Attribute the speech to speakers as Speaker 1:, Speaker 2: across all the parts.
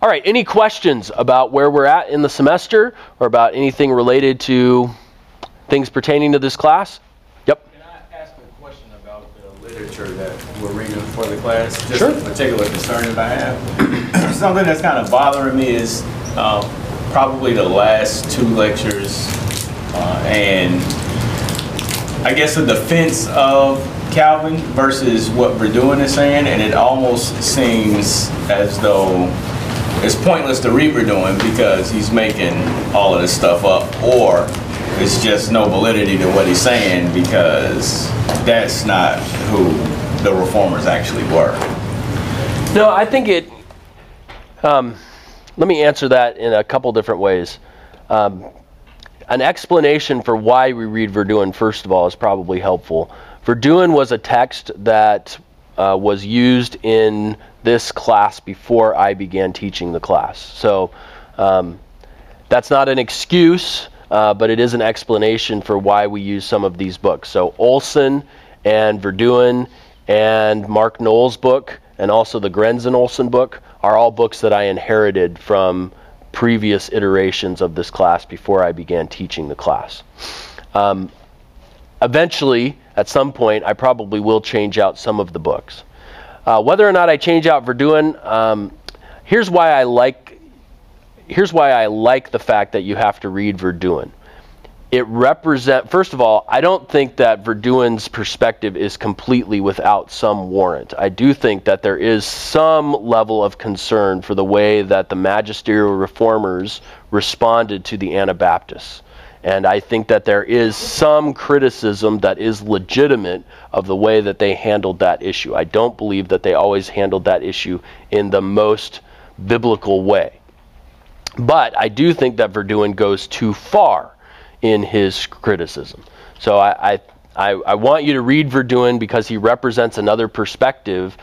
Speaker 1: All right, any questions about where we're at in the semester or about anything related to things pertaining to this class? Yep.
Speaker 2: Can I ask a question about the literature that we're reading for the class? Just
Speaker 1: Sure.
Speaker 2: a particular concern that I have. Something that's kind of bothering me is uh, probably the last two lectures uh, and I guess a defense of Calvin versus what Verduin is saying, and it almost seems as though it's pointless to read Verduin because he's making all of this stuff up, or it's just no validity to what he's saying because that's not who the reformers actually were.
Speaker 1: No, I think it. Um, let me answer that in a couple different ways. Um, an explanation for why we read Verduin, first of all, is probably helpful. Verduin was a text that uh, was used in this class before I began teaching the class. So um, that's not an excuse, uh, but it is an explanation for why we use some of these books. So Olson and Verduin and Mark Noll's book and also the Grenz Olson book are all books that I inherited from previous iterations of this class before I began teaching the class. Um, eventually, at some point, I probably will change out some of the books. Uh, whether or not I change out Verduin, um, here's why I like. Here's why I like the fact that you have to read Verduin. It represent first of all, I don't think that Verduin's perspective is completely without some warrant. I do think that there is some level of concern for the way that the magisterial reformers responded to the Anabaptists. And I think that there is some criticism that is legitimate of the way that they handled that issue. I don't believe that they always handled that issue in the most biblical way. But I do think that Verduin goes too far in his criticism. So I, I, I, want you to read Verduin because he represents another perspective,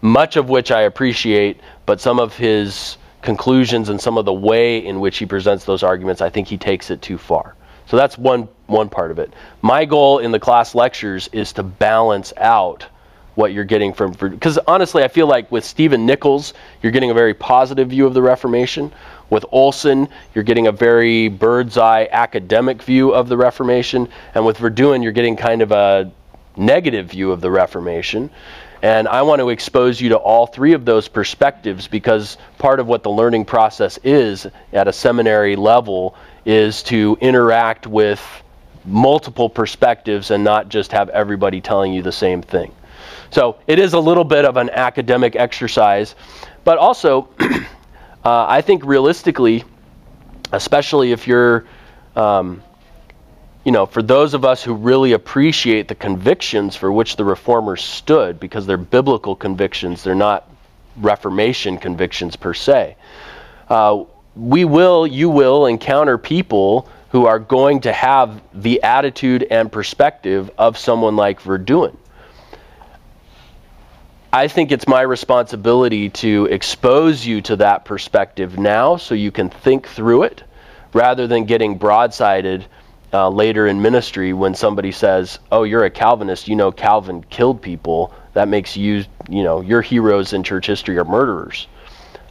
Speaker 1: much of which I appreciate, but some of his conclusions and some of the way in which he presents those arguments, I think he takes it too far. So that's one one part of it. My goal in the class lectures is to balance out what you're getting from because honestly, I feel like with Stephen Nichols, you're getting a very positive view of the Reformation. With Olson, you're getting a very bird's eye academic view of the Reformation, and with Verduin, you're getting kind of a negative view of the Reformation. And I want to expose you to all three of those perspectives because part of what the learning process is at a seminary level is to interact with multiple perspectives and not just have everybody telling you the same thing. So it is a little bit of an academic exercise, but also uh, I think realistically, especially if you're, um, you know, for those of us who really appreciate the convictions for which the reformers stood, because they're biblical convictions, they're not Reformation convictions per se. Uh, we will, you will encounter people who are going to have the attitude and perspective of someone like Verduin. I think it's my responsibility to expose you to that perspective now so you can think through it rather than getting broadsided uh, later in ministry when somebody says, "Oh, you're a Calvinist. You know Calvin killed people. That makes you, you know, your heroes in church history are murderers."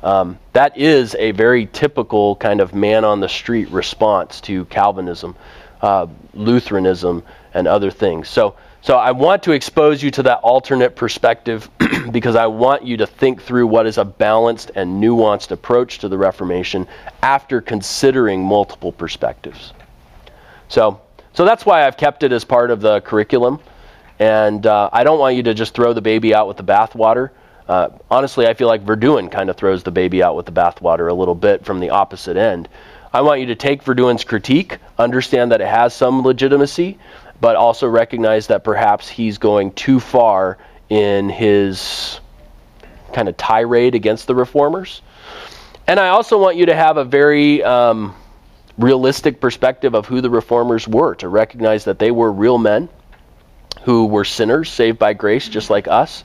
Speaker 1: Um, that is a very typical kind of man on the street response to Calvinism, uh, Lutheranism, and other things. So, so I want to expose you to that alternate perspective because I want you to think through what is a balanced and nuanced approach to the Reformation after considering multiple perspectives. So, so that's why I've kept it as part of the curriculum. And uh, I don't want you to just throw the baby out with the bathwater. Uh, honestly, I feel like Verduin kind of throws the baby out with the bathwater a little bit from the opposite end. I want you to take Verduin's critique, understand that it has some legitimacy, but also recognize that perhaps he's going too far in his kind of tirade against the reformers. And I also want you to have a very um, realistic perspective of who the reformers were, to recognize that they were real men who were sinners saved by grace, just like us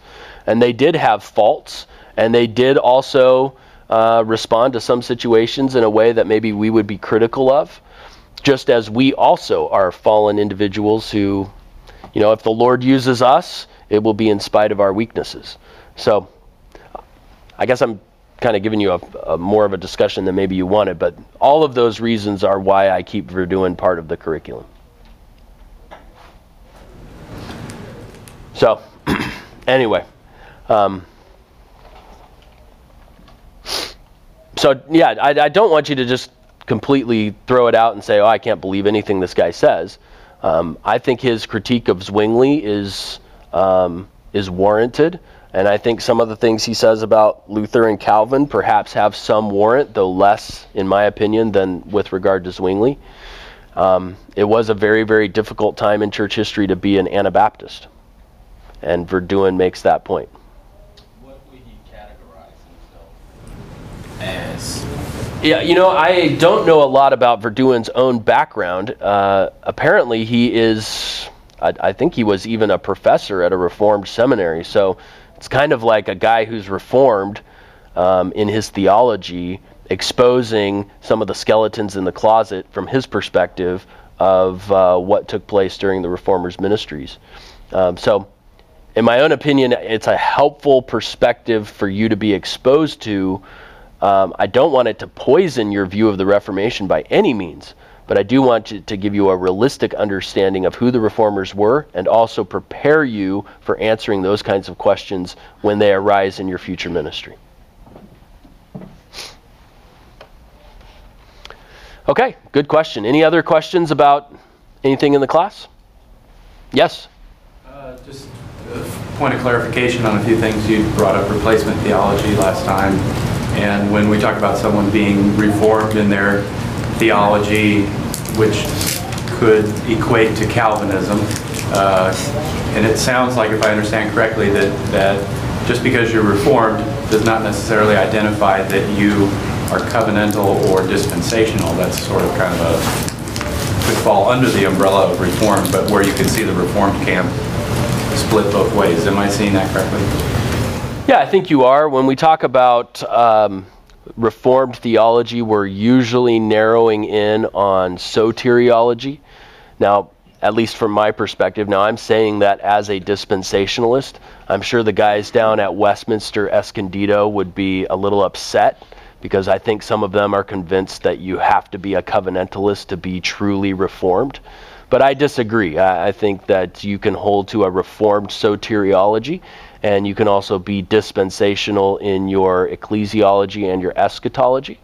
Speaker 1: and they did have faults, and they did also uh, respond to some situations in a way that maybe we would be critical of, just as we also are fallen individuals who, you know, if the Lord uses us, it will be in spite of our weaknesses. So I guess I'm kind of giving you a, a, more of a discussion than maybe you wanted, but all of those reasons are why I keep Verduin part of the curriculum. So, anyway. Um, so, yeah, I, I, don't want you to just completely throw it out and say, oh, I can't believe anything this guy says. Um, I think his critique of Zwingli is, um, is warranted. And I think some of the things he says about Luther and Calvin perhaps have some warrant, though less, in my opinion, than with regard to Zwingli. Um, it was a very, very difficult time in church history to be an Anabaptist. And Verduin makes that point.
Speaker 2: What would he categorize himself as?
Speaker 1: Yeah, you know, I don't know a lot about Verduin's own background. Uh, apparently, he is, I, I, think he was even a professor at a Reformed seminary. So it's kind of like a guy who's Reformed um, in his theology, exposing some of the skeletons in the closet from his perspective of uh, what took place during the Reformers' ministries. Um, so, in my own opinion, it's a helpful perspective for you to be exposed to um, I don't want it to poison your view of the Reformation by any means, but I do want to, to give you a realistic understanding of who the reformers were and also prepare you for answering those kinds of questions when they arise in your future ministry. Okay, good question. Any other questions about anything in the class? Yes?
Speaker 3: Uh, just point of clarification on a few things you brought up replacement theology last time and when we talk about someone being reformed in their theology, which could equate to Calvinism, uh, and it sounds like, if I understand correctly, that, that just because you're reformed does not necessarily identify that you are covenantal or dispensational. That's sort of kind of a, could fall under the umbrella of reform but where you can see the reformed camp split both ways. Am I seeing that correctly?
Speaker 1: Yeah, I think you are. When we talk about um, Reformed theology, we're usually narrowing in on soteriology. Now, at least from my perspective, now I'm saying that as a dispensationalist. I'm sure the guys down at Westminster Escondido would be a little upset because I think some of them are convinced that you have to be a covenantalist to be truly reformed. But I disagree. I, I think that you can hold to a reformed soteriology and you can also be dispensational in your ecclesiology and your eschatology.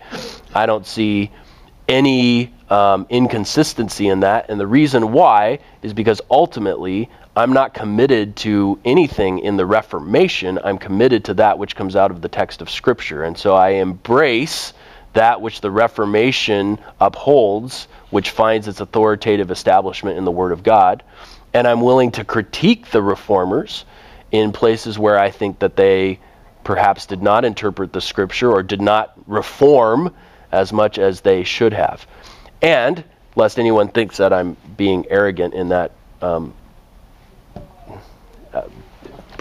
Speaker 1: I don't see any um, inconsistency in that, and the reason why is because ultimately I'm not committed to anything in the Reformation. I'm committed to that which comes out of the text of Scripture, and so I embrace that which the Reformation upholds, which finds its authoritative establishment in the Word of God, and I'm willing to critique the reformers in places where I think that they perhaps did not interpret the scripture or did not reform as much as they should have. And, lest anyone thinks that I'm being arrogant in that um,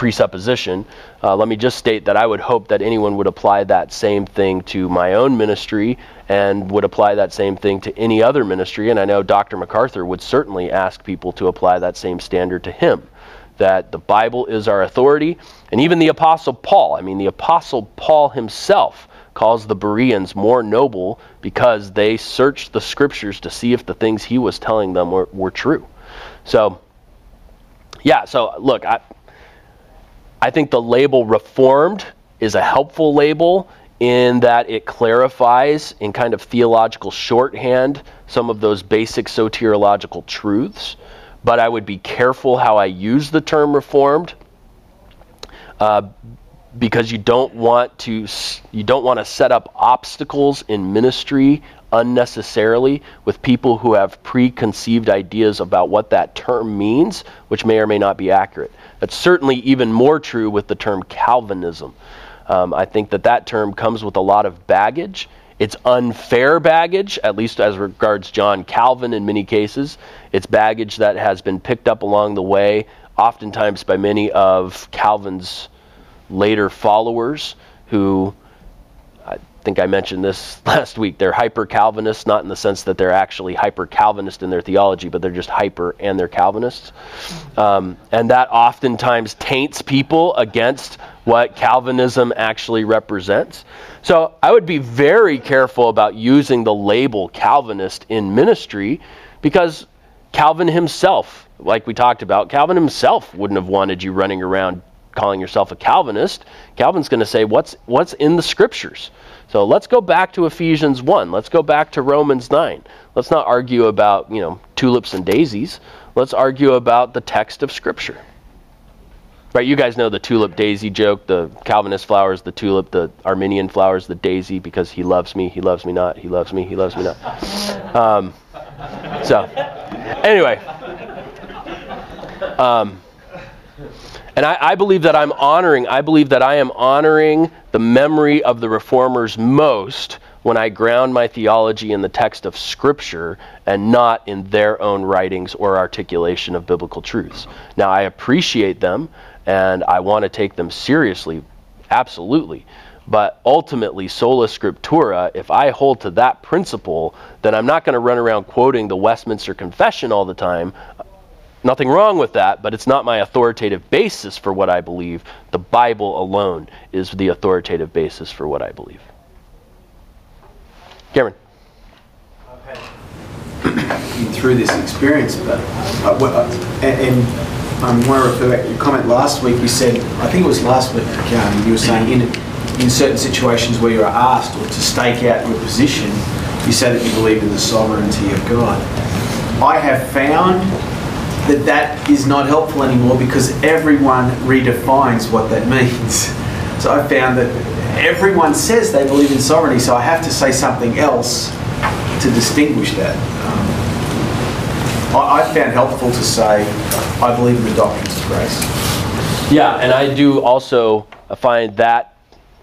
Speaker 1: presupposition, uh, let me just state that I would hope that anyone would apply that same thing to my own ministry and would apply that same thing to any other ministry. And I know Dr. MacArthur would certainly ask people to apply that same standard to him that the Bible is our authority. And even the Apostle Paul, I mean, the Apostle Paul himself calls the Bereans more noble because they searched the scriptures to see if the things he was telling them were, were true. So, yeah, so look, I, I think the label reformed is a helpful label in that it clarifies in kind of theological shorthand some of those basic soteriological truths. But I would be careful how I use the term reformed uh, because you don't want to you don't want to set up obstacles in ministry unnecessarily with people who have preconceived ideas about what that term means, which may or may not be accurate. That's certainly even more true with the term Calvinism. Um, I think that that term comes with a lot of baggage it's unfair baggage, at least as regards John Calvin in many cases. It's baggage that has been picked up along the way, oftentimes by many of Calvin's later followers who think I mentioned this last week. They're hyper Calvinists, not in the sense that they're actually hyper Calvinist in their theology, but they're just hyper and they're Calvinists. Um, and that oftentimes taints people against what Calvinism actually represents. So I would be very careful about using the label Calvinist in ministry because Calvin himself, like we talked about, Calvin himself wouldn't have wanted you running around calling yourself a Calvinist. Calvin's going to say what's what's in the scriptures. So let's go back to Ephesians 1. Let's go back to Romans 9. Let's not argue about, you know, tulips and daisies. Let's argue about the text of scripture. Right, you guys know the tulip daisy joke. The Calvinist flowers, the tulip, the Arminian flowers, the daisy because he loves me, he loves me not, he loves me, he loves me not. Um, so, anyway. Um, and I, I, believe that I'm honoring, I believe that I am honoring the memory of the reformers most when I ground my theology in the text of Scripture and not in their own writings or articulation of biblical truths. Now, I appreciate them and I want to take them seriously, absolutely. But ultimately, sola scriptura, if I hold to that principle, then I'm not going to run around quoting the Westminster Confession all the time. Nothing wrong with that, but it's not my authoritative basis for what I believe. The Bible alone is the authoritative basis for what I believe. Cameron.
Speaker 4: I've had through this experience, but uh, uh and um, I want to refer back to your comment last week. You said, I think it was last week, um, you were saying in, in certain situations where you are asked or to stake out your position, you say that you believe in the sovereignty of God. I have found that that is not helpful anymore because everyone redefines what that means. So I found that everyone says they believe in sovereignty, so I have to say something else to distinguish that. Um, I, I found helpful to say, I believe in the doctrines of grace.
Speaker 1: Yeah, and I do also find that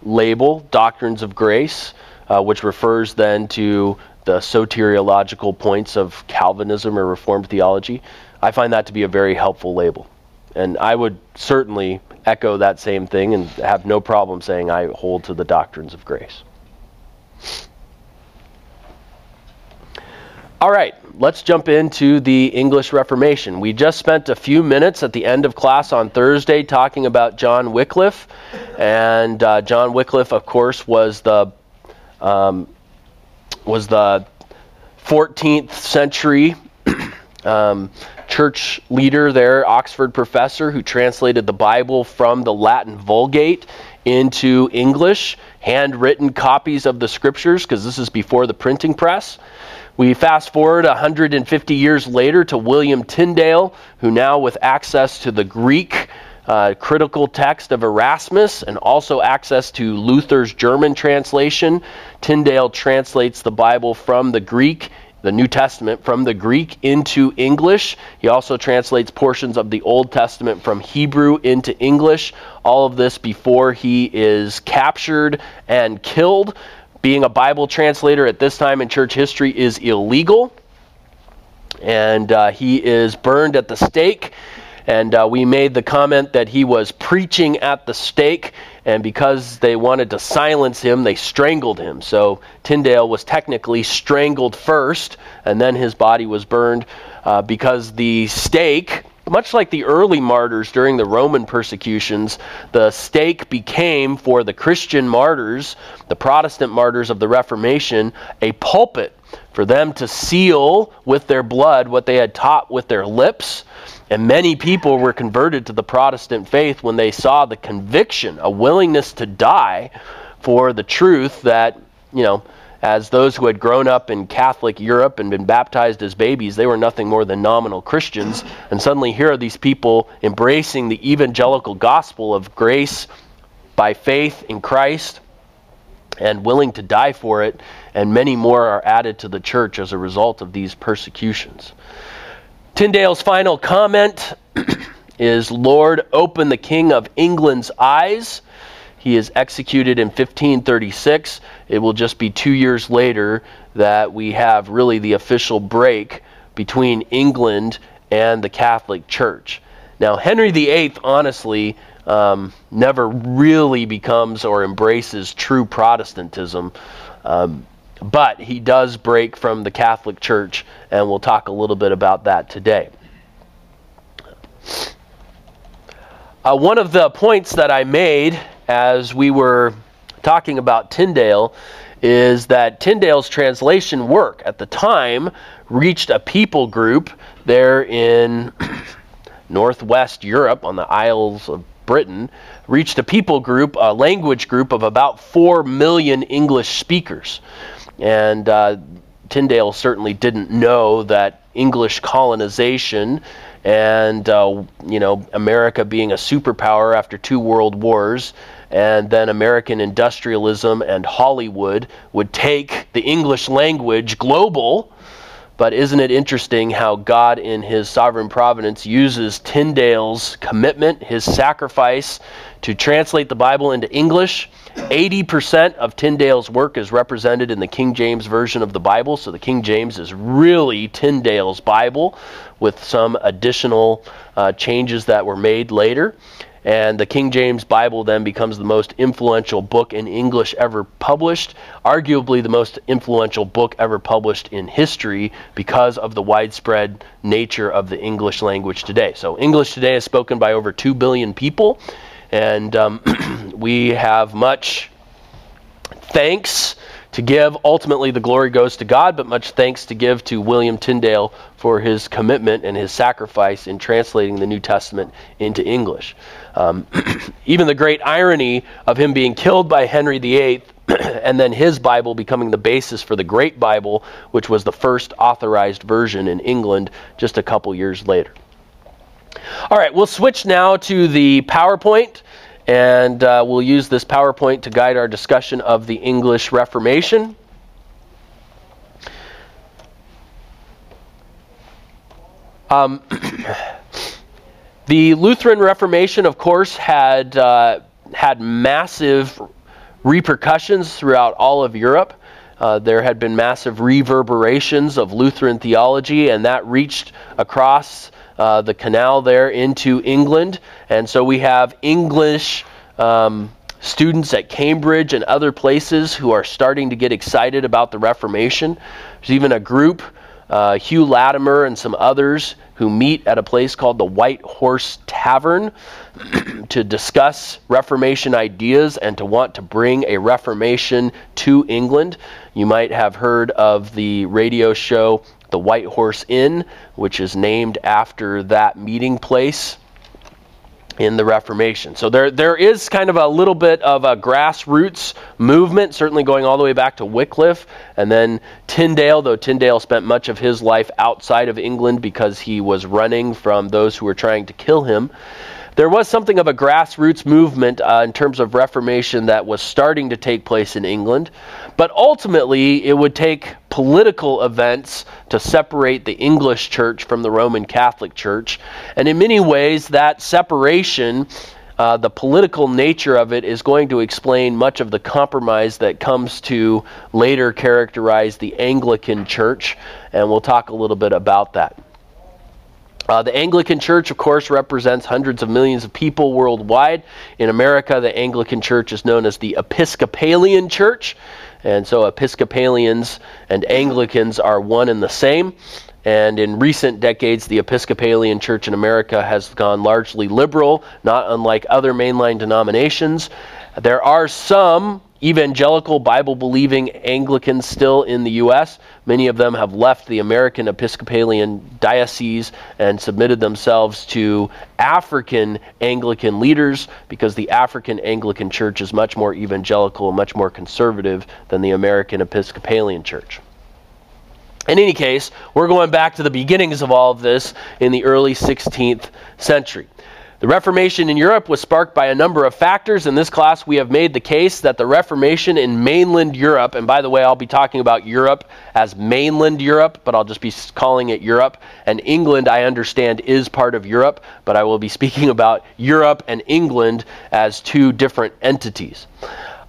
Speaker 1: label, doctrines of grace, uh, which refers then to the soteriological points of Calvinism or Reformed theology, I find that to be a very helpful label. And I would certainly echo that same thing and have no problem saying I hold to the doctrines of grace. All right, let's jump into the English Reformation. We just spent a few minutes at the end of class on Thursday talking about John Wycliffe. And uh, John Wycliffe, of course, was the, um, was the 14th century um, church leader there, Oxford professor, who translated the Bible from the Latin Vulgate into English, handwritten copies of the scriptures, because this is before the printing press. We fast forward 150 years later to William Tyndale, who now, with access to the Greek uh, critical text of Erasmus and also access to Luther's German translation, Tyndale translates the Bible from the Greek the New Testament from the Greek into English. He also translates portions of the Old Testament from Hebrew into English. All of this before he is captured and killed being a Bible translator at this time in church history is illegal. And uh, he is burned at the stake. And uh, we made the comment that he was preaching at the stake, and because they wanted to silence him, they strangled him. So Tyndale was technically strangled first, and then his body was burned uh, because the stake much like the early martyrs during the Roman persecutions, the stake became for the Christian martyrs, the Protestant martyrs of the Reformation, a pulpit for them to seal with their blood what they had taught with their lips. And many people were converted to the Protestant faith when they saw the conviction, a willingness to die for the truth that, you know, as those who had grown up in Catholic Europe and been baptized as babies, they were nothing more than nominal Christians. And suddenly, here are these people embracing the evangelical gospel of grace by faith in Christ and willing to die for it. And many more are added to the church as a result of these persecutions. Tyndale's final comment is Lord, open the King of England's eyes he is executed in 1536. It will just be two years later that we have really the official break between England and the Catholic Church. Now, Henry VIII, honestly, um, never really becomes or embraces true Protestantism. Um, but he does break from the Catholic Church, and we'll talk a little bit about that today. Uh, one of the points that I made as we were talking about Tyndale is that Tyndale's translation work at the time reached a people group there in northwest Europe on the Isles of Britain, reached a people group, a language group of about 4 million English speakers. And uh, Tyndale certainly didn't know that English colonization and uh, you know America being a superpower after two world wars and then American industrialism and Hollywood would take the English language global. But isn't it interesting how God, in His sovereign providence, uses Tyndale's commitment, his sacrifice, to translate the Bible into English? 80% of Tyndale's work is represented in the King James Version of the Bible, so the King James is really Tyndale's Bible with some additional uh, changes that were made later. And the King James Bible then becomes the most influential book in English ever published, arguably the most influential book ever published in history because of the widespread nature of the English language today. So, English today is spoken by over 2 billion people, and um, we have much thanks to give. Ultimately, the glory goes to God, but much thanks to give to William Tyndale for his commitment and his sacrifice in translating the New Testament into English. Um, even the great irony of him being killed by Henry VIII and then his Bible becoming the basis for the Great Bible, which was the first authorized version in England just a couple years later. All right, we'll switch now to the PowerPoint, and uh, we'll use this PowerPoint to guide our discussion of the English Reformation. Um, The Lutheran Reformation, of course, had, uh, had massive repercussions throughout all of Europe. Uh, there had been massive reverberations of Lutheran theology, and that reached across uh, the canal there into England. And so we have English um, students at Cambridge and other places who are starting to get excited about the Reformation. There's even a group, uh, Hugh Latimer and some others, who meet at a place called the White Horse Tavern to discuss Reformation ideas and to want to bring a Reformation to England. You might have heard of the radio show The White Horse Inn, which is named after that meeting place in the Reformation. So there, there is kind of a little bit of a grassroots movement, certainly going all the way back to Wycliffe and then Tyndale, though Tyndale spent much of his life outside of England because he was running from those who were trying to kill him there was something of a grassroots movement uh, in terms of Reformation that was starting to take place in England, but ultimately it would take political events to separate the English church from the Roman Catholic Church. And in many ways, that separation. Uh, the political nature of it is going to explain much of the compromise that comes to later characterize the Anglican Church, and we'll talk a little bit about that. Uh, the Anglican Church, of course, represents hundreds of millions of people worldwide. In America, the Anglican Church is known as the Episcopalian Church. And so Episcopalians and Anglicans are one and the same. And in recent decades, the Episcopalian Church in America has gone largely liberal, not unlike other mainline denominations. There are some evangelical Bible believing Anglicans still in the U.S. Many of them have left the American Episcopalian diocese and submitted themselves to African Anglican leaders because the African Anglican Church is much more evangelical, and much more conservative than the American Episcopalian Church. In any case, we're going back to the beginnings of all of this in the early 16th century. The Reformation in Europe was sparked by a number of factors. In this class, we have made the case that the Reformation in mainland Europe, and by the way, I'll be talking about Europe as mainland Europe, but I'll just be calling it Europe. And England, I understand, is part of Europe, but I will be speaking about Europe and England as two different entities.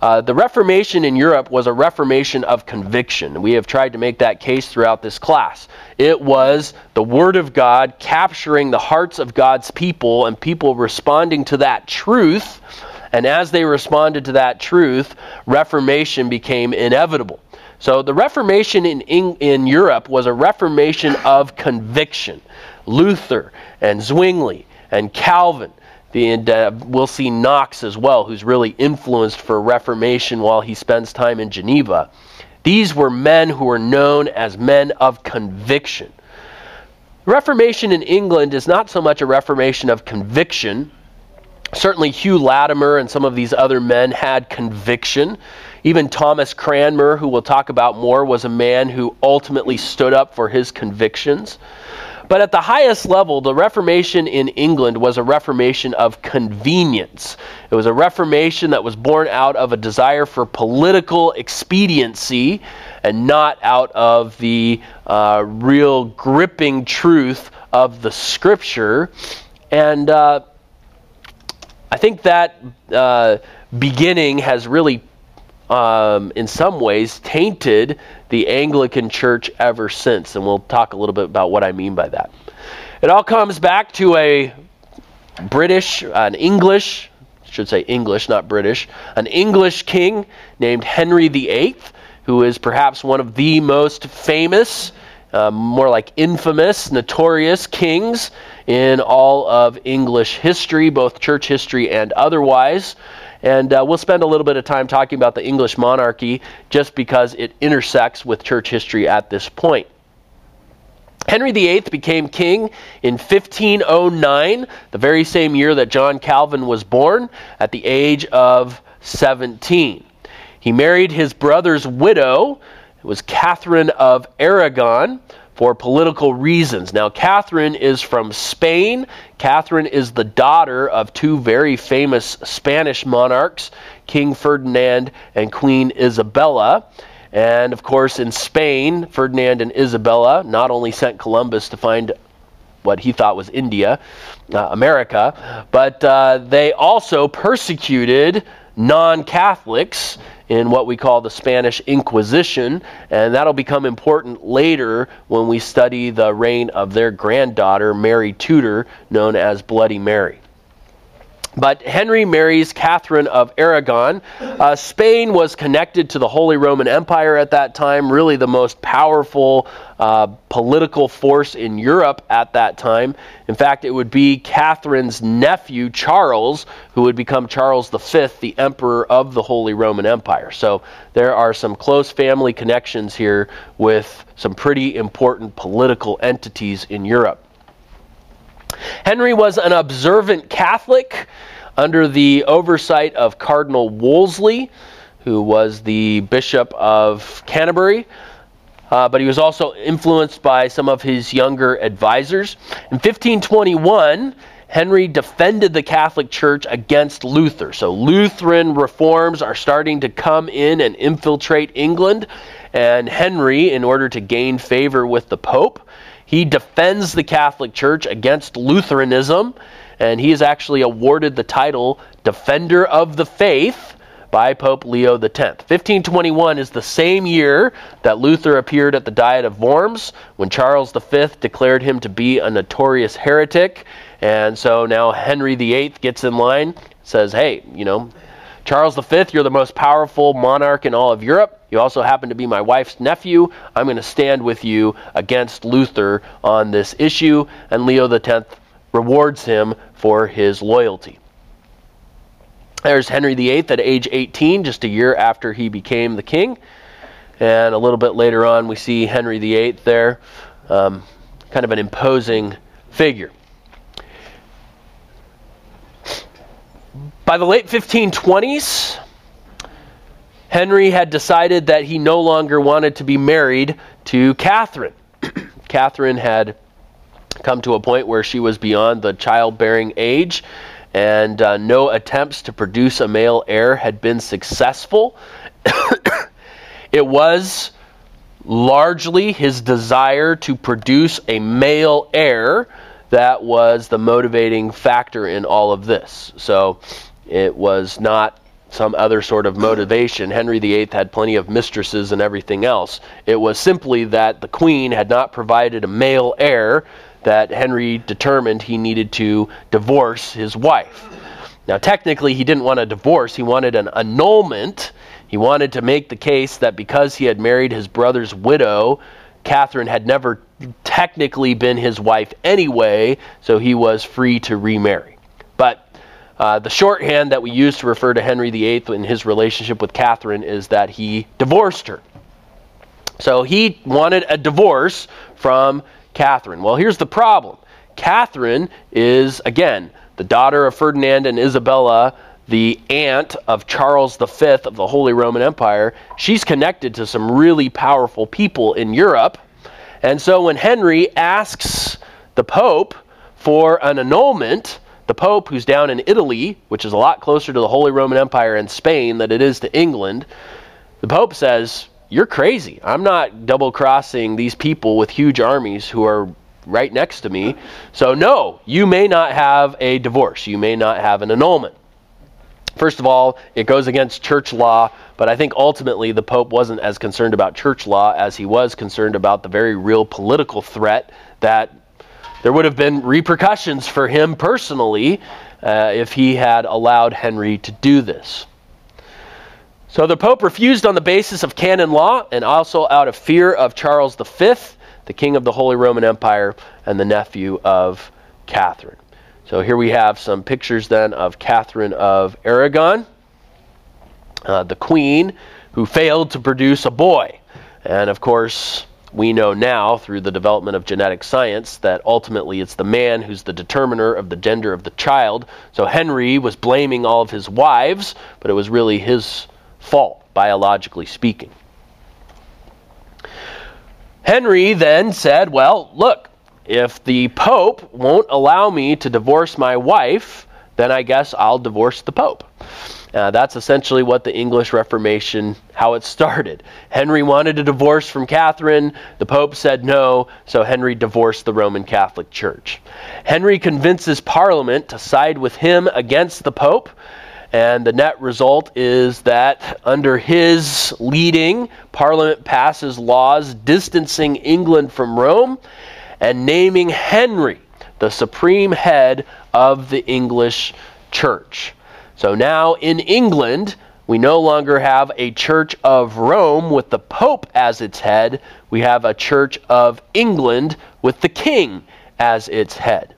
Speaker 1: Uh, the Reformation in Europe was a reformation of conviction. We have tried to make that case throughout this class. It was the Word of God capturing the hearts of God's people and people responding to that truth. And as they responded to that truth, Reformation became inevitable. So the Reformation in, in, in Europe was a reformation of conviction. Luther and Zwingli and Calvin and, uh, we'll see Knox as well, who's really influenced for Reformation while he spends time in Geneva. These were men who were known as men of conviction. Reformation in England is not so much a reformation of conviction. Certainly, Hugh Latimer and some of these other men had conviction. Even Thomas Cranmer, who we'll talk about more, was a man who ultimately stood up for his convictions. But at the highest level, the Reformation in England was a reformation of convenience. It was a reformation that was born out of a desire for political expediency and not out of the uh, real gripping truth of the scripture. And uh, I think that uh, beginning has really um, in some ways, tainted the Anglican Church ever since. And we'll talk a little bit about what I mean by that. It all comes back to a British, an English, should say English, not British, an English king named Henry VIII, who is perhaps one of the most famous, uh, more like infamous, notorious kings in all of English history, both church history and otherwise. And uh, we'll spend a little bit of time talking about the English monarchy just because it intersects with church history at this point. Henry VIII became king in 1509, the very same year that John Calvin was born, at the age of 17. He married his brother's widow, it was Catherine of Aragon, for political reasons. Now, Catherine is from Spain. Catherine is the daughter of two very famous Spanish monarchs, King Ferdinand and Queen Isabella. And of course, in Spain, Ferdinand and Isabella not only sent Columbus to find what he thought was India, uh, America, but uh, they also persecuted non Catholics in what we call the Spanish Inquisition, and that'll become important later when we study the reign of their granddaughter, Mary Tudor, known as Bloody Mary. But Henry marries Catherine of Aragon. Uh, Spain was connected to the Holy Roman Empire at that time, really the most powerful uh, political force in Europe at that time. In fact, it would be Catherine's nephew, Charles, who would become Charles V, the emperor of the Holy Roman Empire. So there are some close family connections here with some pretty important political entities in Europe. Henry was an observant Catholic under the oversight of Cardinal Wolsey, who was the Bishop of Canterbury. Uh, but he was also influenced by some of his younger advisors. In 1521, Henry defended the Catholic Church against Luther. So Lutheran reforms are starting to come in and infiltrate England. And Henry, in order to gain favor with the Pope, he defends the Catholic Church against Lutheranism, and he is actually awarded the title Defender of the Faith by Pope Leo X. 1521 is the same year that Luther appeared at the Diet of Worms when Charles V declared him to be a notorious heretic. And so now Henry VIII gets in line, says, hey, you know, Charles V, you're the most powerful monarch in all of Europe. You also happen to be my wife's nephew. I'm going to stand with you against Luther on this issue. And Leo X rewards him for his loyalty. There's Henry VIII at age 18, just a year after he became the king. And a little bit later on, we see Henry VIII there, um, kind of an imposing figure. By the late 1520s, Henry had decided that he no longer wanted to be married to Catherine. Catherine had come to a point where she was beyond the childbearing age, and uh, no attempts to produce a male heir had been successful. it was largely his desire to produce a male heir that was the motivating factor in all of this. So it was not some other sort of motivation. Henry VIII had plenty of mistresses and everything else. It was simply that the queen had not provided a male heir that Henry determined he needed to divorce his wife. Now, technically, he didn't want a divorce, he wanted an annulment. He wanted to make the case that because he had married his brother's widow, Catherine had never technically been his wife anyway, so he was free to remarry. But Uh, the shorthand that we use to refer to Henry VIII in his relationship with Catherine is that he divorced her. So he wanted a divorce from Catherine. Well, here's the problem Catherine is, again, the daughter of Ferdinand and Isabella, the aunt of Charles V of the Holy Roman Empire. She's connected to some really powerful people in Europe. And so when Henry asks the Pope for an annulment, the Pope, who's down in Italy, which is a lot closer to the Holy Roman Empire and Spain than it is to England, the Pope says, You're crazy. I'm not double crossing these people with huge armies who are right next to me. So, no, you may not have a divorce. You may not have an annulment. First of all, it goes against church law, but I think ultimately the Pope wasn't as concerned about church law as he was concerned about the very real political threat that there would have been repercussions for him personally uh, if he had allowed Henry to do this. So the Pope refused on the basis of canon law and also out of fear of Charles V, the king of the Holy Roman Empire and the nephew of Catherine. So here we have some pictures then of Catherine of Aragon, uh, the queen who failed to produce a boy. And of course, we know now through the development of genetic science that ultimately it's the man who's the determiner of the gender of the child. So Henry was blaming all of his wives, but it was really his fault, biologically speaking. Henry then said, Well, look, if the Pope won't allow me to divorce my wife, then I guess I'll divorce the Pope. Uh, that's essentially what the English Reformation, how it started. Henry wanted a divorce from Catherine. The Pope said no, so Henry divorced the Roman Catholic Church. Henry convinces Parliament to side with him against the Pope, and the net result is that under his leading, Parliament passes laws distancing England from Rome and naming Henry the supreme head of the English Church. So now in England, we no longer have a Church of Rome with the Pope as its head. We have a Church of England with the King as its head.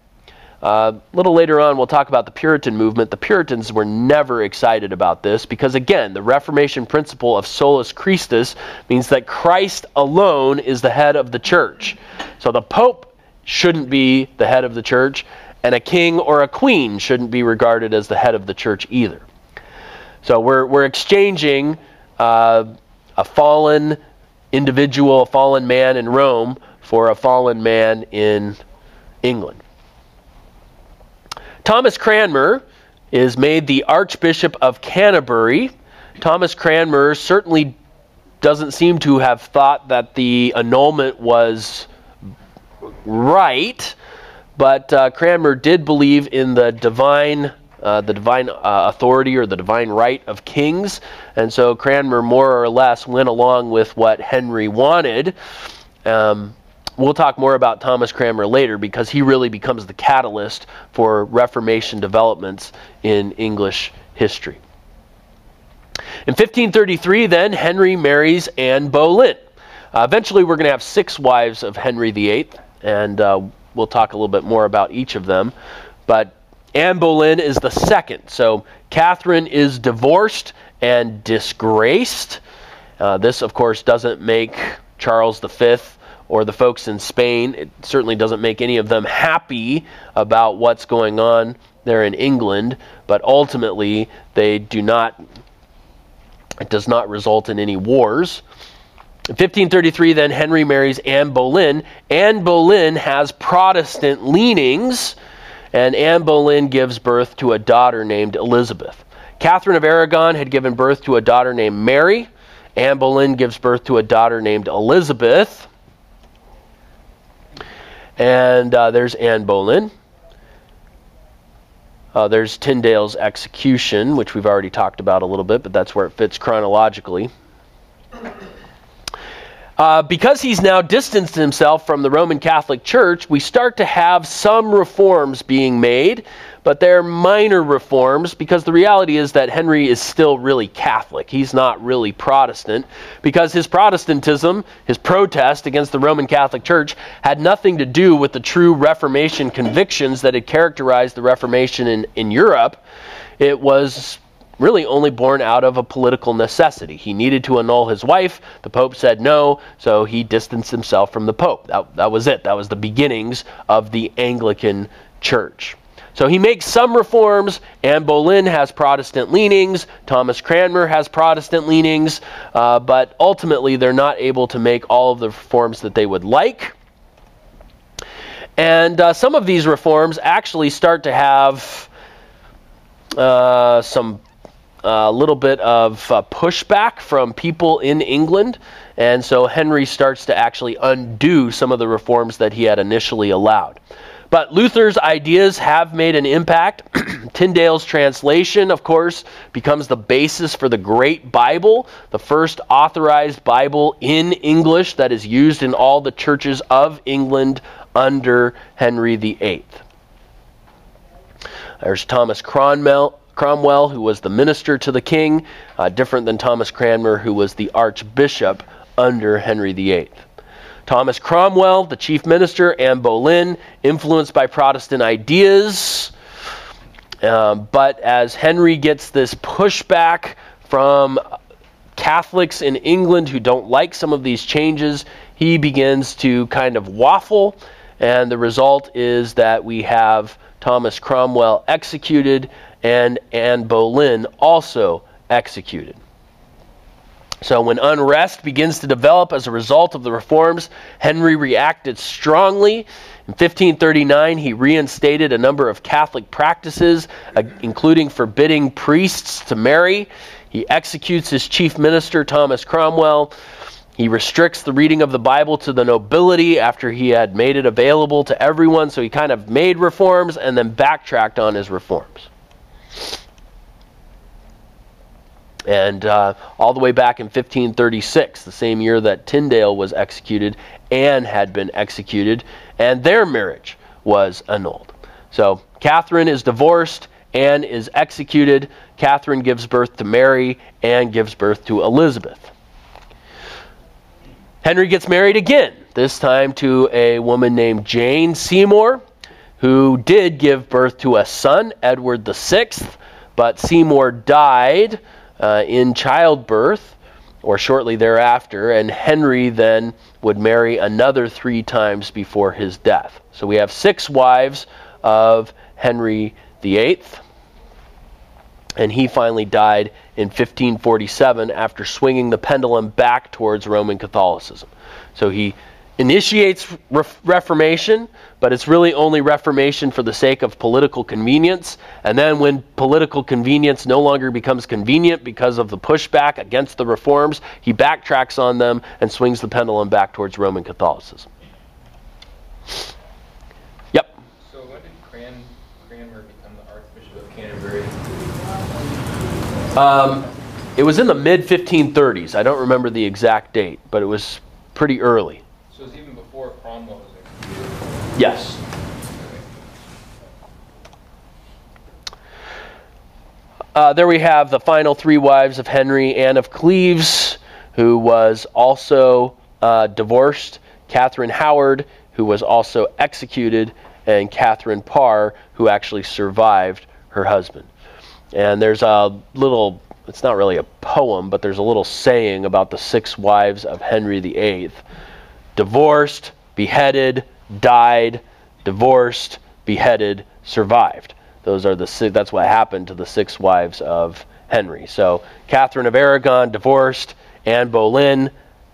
Speaker 1: Uh, a little later on, we'll talk about the Puritan movement. The Puritans were never excited about this because, again, the Reformation principle of solus Christus means that Christ alone is the head of the church. So the Pope shouldn't be the head of the church, and a king or a queen shouldn't be regarded as the head of the church either. So we're, we're exchanging uh, a fallen individual, a fallen man in Rome, for a fallen man in England. Thomas Cranmer is made the Archbishop of Canterbury. Thomas Cranmer certainly doesn't seem to have thought that the annulment was right. But uh, Cranmer did believe in the divine, uh, the divine uh, authority or the divine right of kings, and so Cranmer more or less went along with what Henry wanted. Um, we'll talk more about Thomas Cranmer later because he really becomes the catalyst for Reformation developments in English history. In 1533, then, Henry marries Anne Boleyn. Uh, eventually, we're going to have six wives of Henry VIII, and uh, we'll talk a little bit more about each of them. But Anne Boleyn is the second. So Catherine is divorced and disgraced. Uh, this, of course, doesn't make Charles V or the folks in Spain, it certainly doesn't make any of them happy about what's going on there in England, but ultimately they do not, it does not result in any wars. In 1533, then Henry marries Anne Boleyn. Anne Boleyn has Protestant leanings, and Anne Boleyn gives birth to a daughter named Elizabeth. Catherine of Aragon had given birth to a daughter named Mary. Anne Boleyn gives birth to a daughter named Elizabeth. And uh, there's Anne Boleyn. Uh, there's Tyndale's execution, which we've already talked about a little bit, but that's where it fits chronologically. Uh, because he's now distanced himself from the Roman Catholic Church, we start to have some reforms being made, but they're minor reforms because the reality is that Henry is still really Catholic. He's not really Protestant because his Protestantism, his protest against the Roman Catholic Church, had nothing to do with the true Reformation convictions that had characterized the Reformation in, in Europe. It was really only born out of a political necessity. He needed to annul his wife. The Pope said no, so he distanced himself from the Pope. That, that was it. That was the beginnings of the Anglican Church. So he makes some reforms. Anne Boleyn has Protestant leanings. Thomas Cranmer has Protestant leanings. Uh, but ultimately, they're not able to make all of the reforms that they would like. And uh, some of these reforms actually start to have uh, some a little bit of uh, pushback from people in England. And so Henry starts to actually undo some of the reforms that he had initially allowed. But Luther's ideas have made an impact. Tyndale's translation, of course, becomes the basis for the Great Bible, the first authorized Bible in English that is used in all the churches of England under Henry VIII. There's Thomas Cromwell, Cromwell, who was the minister to the king, uh, different than Thomas Cranmer, who was the archbishop under Henry VIII. Thomas Cromwell, the chief minister, Anne Boleyn, influenced by Protestant ideas. Um, but as Henry gets this pushback from Catholics in England who don't like some of these changes, he begins to kind of waffle. And the result is that we have Thomas Cromwell executed and Anne Boleyn also executed. So, when unrest begins to develop as a result of the reforms, Henry reacted strongly. In 1539, he reinstated a number of Catholic practices, uh, including forbidding priests to marry. He executes his chief minister, Thomas Cromwell. He restricts the reading of the Bible to the nobility after he had made it available to everyone. So, he kind of made reforms and then backtracked on his reforms. And uh, all the way back in 1536, the same year that Tyndale was executed, Anne had been executed, and their marriage was annulled. So Catherine is divorced, Anne is executed, Catherine gives birth to Mary, Anne gives birth to Elizabeth. Henry gets married again, this time to a woman named Jane Seymour who did give birth to a son, Edward VI, but Seymour died uh, in childbirth or shortly thereafter, and Henry then would marry another three times before his death. So we have six wives of Henry VIII, and he finally died in 1547 after swinging the pendulum back towards Roman Catholicism. So he initiates re- Reformation, but it's really only Reformation for the sake of political convenience. And then, when political convenience no longer becomes convenient because of the pushback against the reforms, he backtracks on them and swings the pendulum back towards Roman Catholicism. Yep.
Speaker 5: So, when did Cran- Cranmer become the Archbishop of Canterbury?
Speaker 1: Um, it was in the mid 1530s. I don't remember the exact date, but it was pretty early.
Speaker 5: So, it was even before Cromwell was.
Speaker 1: Yes. Uh, there we have the final three wives of Henry Anne of Cleves, who was also uh, divorced, Catherine Howard, who was also executed, and Catherine Parr, who actually survived her husband. And there's a little, it's not really a poem, but there's a little saying about the six wives of Henry VIII divorced, beheaded, died, divorced, beheaded, survived. Those are the that's what happened to the six wives of Henry. So Catherine of Aragon divorced, Anne Boleyn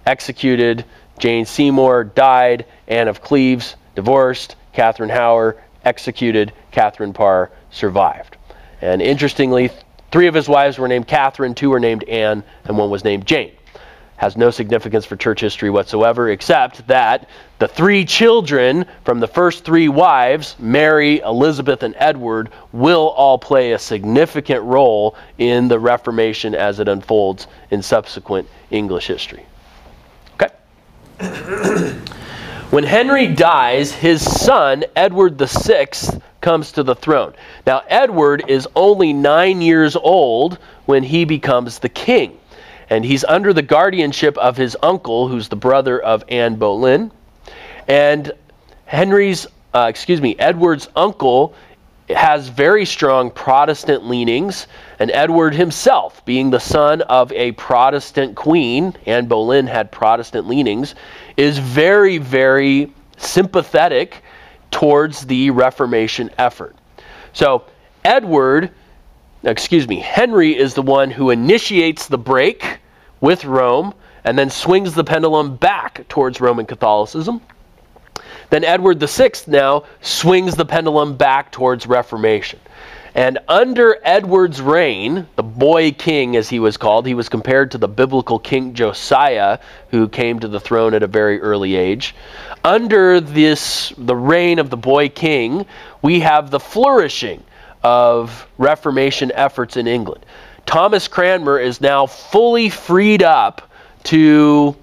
Speaker 1: executed, Jane Seymour died, Anne of Cleves divorced, Catherine Howard executed, Catherine Parr survived. And interestingly, three of his wives were named Catherine, two were named Anne, and one was named Jane has no significance for church history whatsoever, except that the three children from the first three wives, Mary, Elizabeth, and Edward, will all play a significant role in the Reformation as it unfolds in subsequent English history. Okay? when Henry dies, his son, Edward VI, comes to the throne. Now, Edward is only nine years old when he becomes the king. And he's under the guardianship of his uncle, who's the brother of Anne Boleyn. And Henry's, uh, excuse me, Edward's uncle has very strong Protestant leanings, and Edward himself, being the son of a Protestant queen, Anne Boleyn had Protestant leanings, is very, very sympathetic towards the Reformation effort. So, Edward, excuse me, Henry is the one who initiates the break with Rome and then swings the pendulum back towards Roman Catholicism. Then Edward VI now swings the pendulum back towards Reformation. And under Edward's reign, the boy king as he was called, he was compared to the biblical king Josiah, who came to the throne at a very early age. Under this the reign of the boy king, we have the flourishing of Reformation efforts in England. Thomas Cranmer is now fully freed up to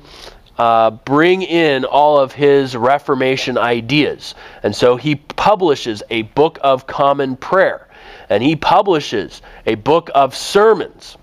Speaker 1: uh, bring in all of his Reformation ideas. And so he publishes a book of common prayer, and he publishes a book of sermons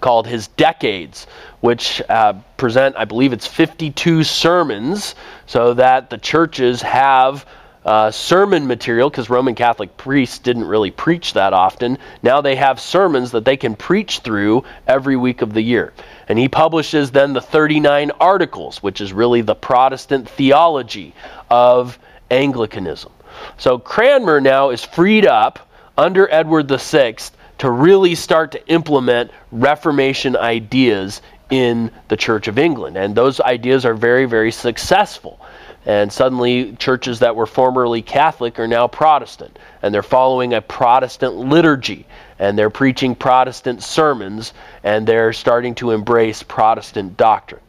Speaker 1: called his Decades, which uh, present, I believe it's 52 sermons, so that the churches have uh, sermon material because Roman Catholic priests didn't really preach that often. Now they have sermons that they can preach through every week of the year. And he publishes then the 39 Articles, which is really the Protestant theology of Anglicanism. So Cranmer now is freed up under Edward VI to really start to implement Reformation ideas in the Church of England. And those ideas are very, very successful. And suddenly, churches that were formerly Catholic are now Protestant. And they're following a Protestant liturgy. And they're preaching Protestant sermons. And they're starting to embrace Protestant doctrine.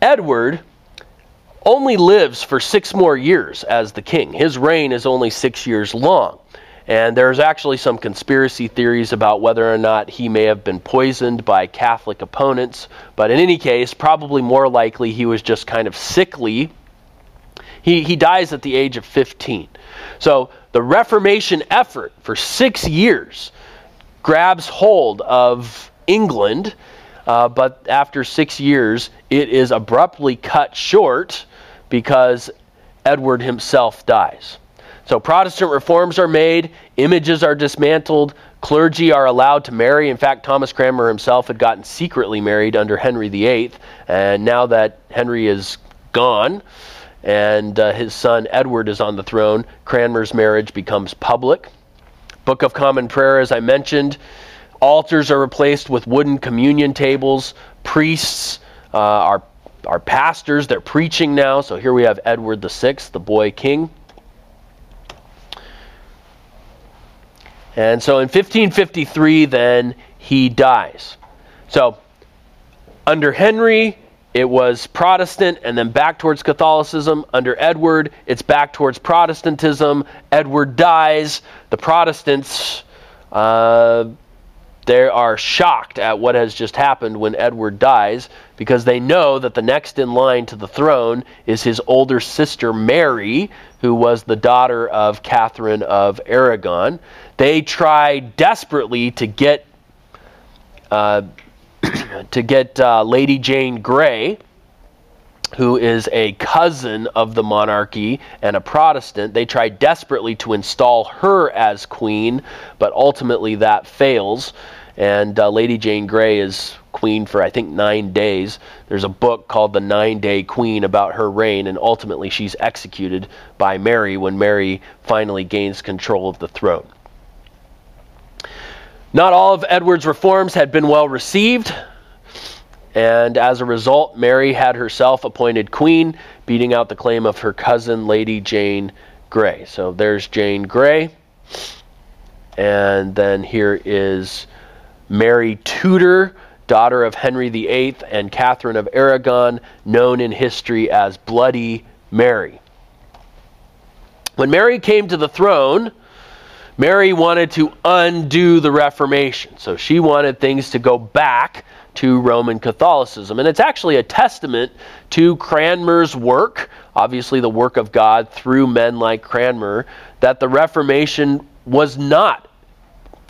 Speaker 1: Edward only lives for six more years as the king. His reign is only six years long. And there's actually some conspiracy theories about whether or not he may have been poisoned by Catholic opponents. But in any case, probably more likely he was just kind of sickly. He, he dies at the age of 15. So the Reformation effort for six years grabs hold of England. Uh, but after six years, it is abruptly cut short because Edward himself dies. So Protestant reforms are made, images are dismantled, clergy are allowed to marry. In fact, Thomas Cranmer himself had gotten secretly married under Henry VIII, and now that Henry is gone and uh, his son Edward is on the throne, Cranmer's marriage becomes public. Book of Common Prayer, as I mentioned, altars are replaced with wooden communion tables. Priests uh, are, are pastors, they're preaching now. So here we have Edward VI, the boy king. And so in 1553, then he dies. So under Henry, it was Protestant and then back towards Catholicism. Under Edward, it's back towards Protestantism. Edward dies. The Protestants, uh, they are shocked at what has just happened when Edward dies because they know that the next in line to the throne is his older sister Mary, who was the daughter of Catherine of Aragon. They try desperately to get uh, to get uh, Lady Jane Grey, who is a cousin of the monarchy and a Protestant. They try desperately to install her as queen, but ultimately that fails. And uh, Lady Jane Grey is queen for, I think, nine days. There's a book called The Nine Day Queen about her reign, and ultimately she's executed by Mary when Mary finally gains control of the throne. Not all of Edward's reforms had been well received, and as a result, Mary had herself appointed queen, beating out the claim of her cousin, Lady Jane Grey. So there's Jane Grey, and then here is Mary Tudor, daughter of Henry VIII and Catherine of Aragon, known in history as Bloody Mary. When Mary came to the throne, Mary wanted to undo the Reformation. So she wanted things to go back to Roman Catholicism. And it's actually a testament to Cranmer's work, obviously the work of God through men like Cranmer, that the Reformation was not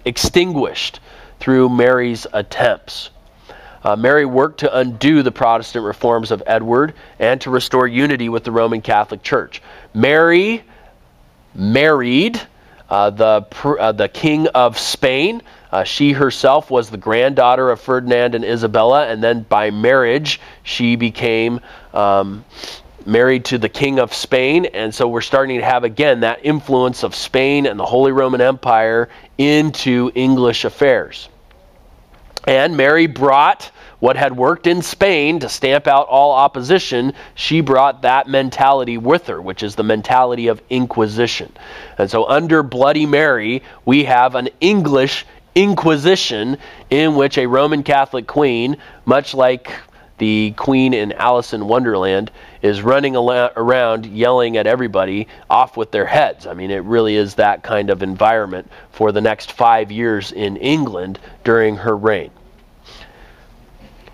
Speaker 1: extinguished through Mary's attempts. Uh, Mary worked to undo the Protestant reforms of Edward and to restore unity with the Roman Catholic Church. Mary married uh, the, uh, the King of Spain. Uh, she herself was the granddaughter of Ferdinand and Isabella, and then by marriage, she became um, married to the King of Spain. And so we're starting to have again that influence of Spain and the Holy Roman Empire into English affairs. And Mary brought what had worked in Spain to stamp out all opposition, she brought that mentality with her, which is the mentality of Inquisition. And so, under Bloody Mary, we have an English Inquisition in which a Roman Catholic queen, much like the queen in Alice in Wonderland, is running around yelling at everybody off with their heads. I mean, it really is that kind of environment for the next five years in England during her reign.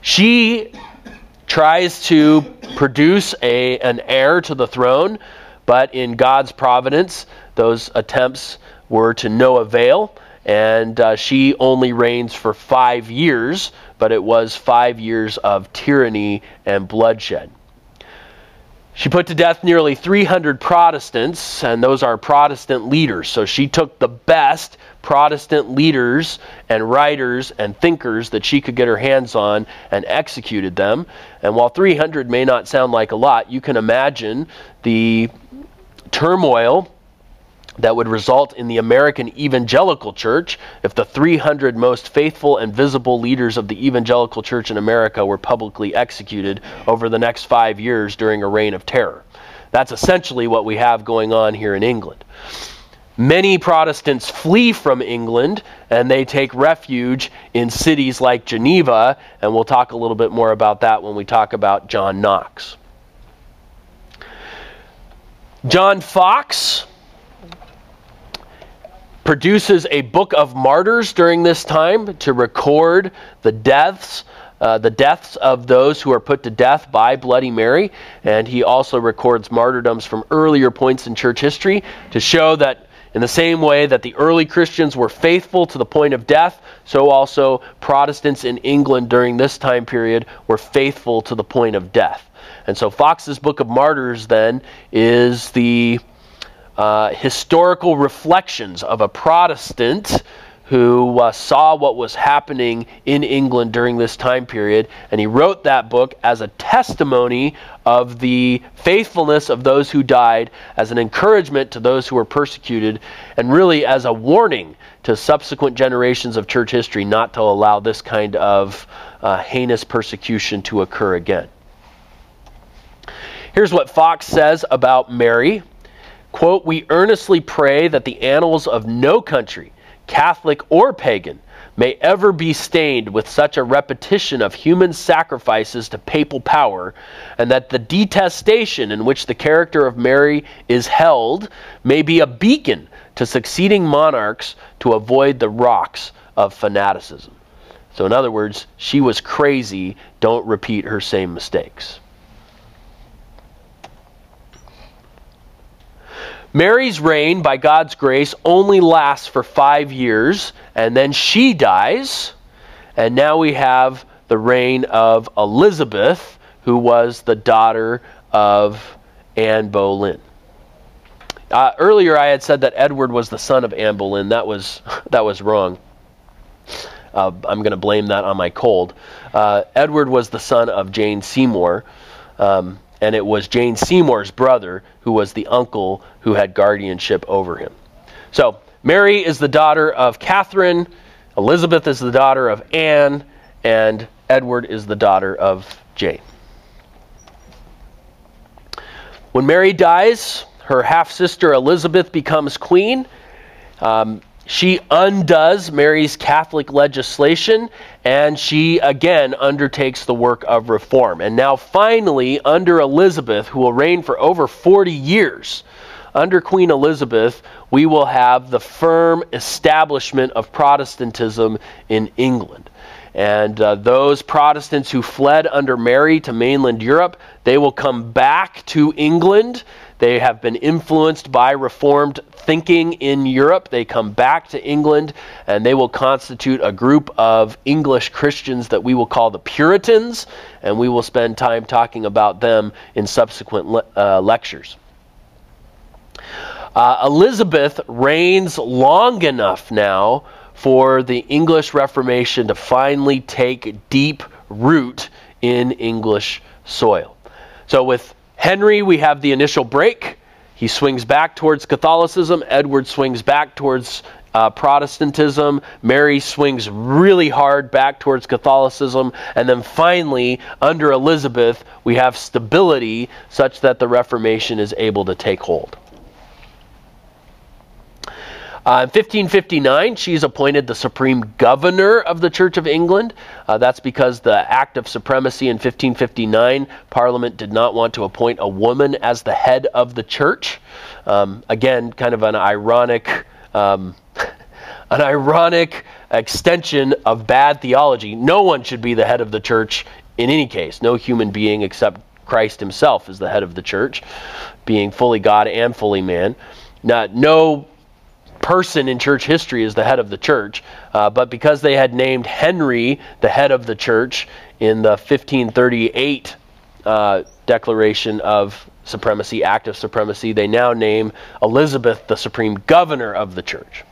Speaker 1: She tries to produce a, an heir to the throne, but in God's providence, those attempts were to no avail, and uh, she only reigns for five years, but it was five years of tyranny and bloodshed. She put to death nearly 300 Protestants, and those are Protestant leaders. So she took the best Protestant leaders and writers and thinkers that she could get her hands on and executed them. And while 300 may not sound like a lot, you can imagine the turmoil that would result in the American evangelical church if the 300 most faithful and visible leaders of the evangelical church in America were publicly executed over the next five years during a reign of terror. That's essentially what we have going on here in England. Many Protestants flee from England and they take refuge in cities like Geneva, and we'll talk a little bit more about that when we talk about John Knox. John Foxe produces a book of martyrs during this time to record the deaths uh, the deaths of those who are put to death by Bloody Mary, and he also records martyrdoms from earlier points in church history to show that, in the same way that the early Christians were faithful to the point of death, so also Protestants in England during this time period were faithful to the point of death. And so Foxe's Book of Martyrs then is the uh, historical reflections of a Protestant who uh, saw what was happening in England during this time period, and he wrote that book as a testimony of the faithfulness of those who died, as an encouragement to those who were persecuted, and really as a warning to subsequent generations of church history not to allow this kind of uh, heinous persecution to occur again. Here's what Foxe says about Mary Quote, We earnestly pray that the annals of no country, Catholic or pagan, may ever be stained with such a repetition of human sacrifices to papal power, and that the detestation in which the character of Mary is held may be a beacon to succeeding monarchs to avoid the rocks of fanaticism. So, in other words, she was crazy. Don't repeat her same mistakes. Mary's reign, by God's grace, only lasts for five years, and then she dies. And now we have the reign of Elizabeth, who was the daughter of Anne Boleyn. Uh, earlier, I had said that Edward was the son of Anne Boleyn. That was that was wrong. Uh, I'm going to blame that on my cold. Uh, Edward was the son of Jane Seymour. Um, and it was Jane Seymour's brother who was the uncle who had guardianship over him. So, Mary is the daughter of Catherine, Elizabeth is the daughter of Anne, and Edward is the daughter of Jane. When Mary dies, her half sister Elizabeth becomes queen. Um, she undoes Mary's Catholic legislation and she again undertakes the work of reform. And now, finally, under Elizabeth, who will reign for over 40 years, under Queen Elizabeth, we will have the firm establishment of Protestantism in England. And uh, those Protestants who fled under Mary to mainland Europe, they will come back to England. They have been influenced by Reformed thinking in Europe. They come back to England and they will constitute a group of English Christians that we will call the Puritans, and we will spend time talking about them in subsequent le- uh, lectures. Uh, Elizabeth reigns long enough now for the English Reformation to finally take deep root in English soil. So with Henry, we have the initial break. He swings back towards Catholicism. Edward swings back towards uh, Protestantism. Mary swings really hard back towards Catholicism. And then finally, under Elizabeth, we have stability such that the Reformation is able to take hold. Uh, in 1559, she's appointed the supreme governor of the Church of England. Uh, that's because the Act of Supremacy in 1559, Parliament did not want to appoint a woman as the head of the church. Um, again, kind of an ironic, um, an ironic extension of bad theology. No one should be the head of the church in any case. No human being except Christ Himself is the head of the church, being fully God and fully man. Not, no person in church history as the head of the church, uh, but because they had named Henry the head of the church in the 1538 uh, Declaration of Supremacy, Act of Supremacy, they now name Elizabeth the supreme governor of the church.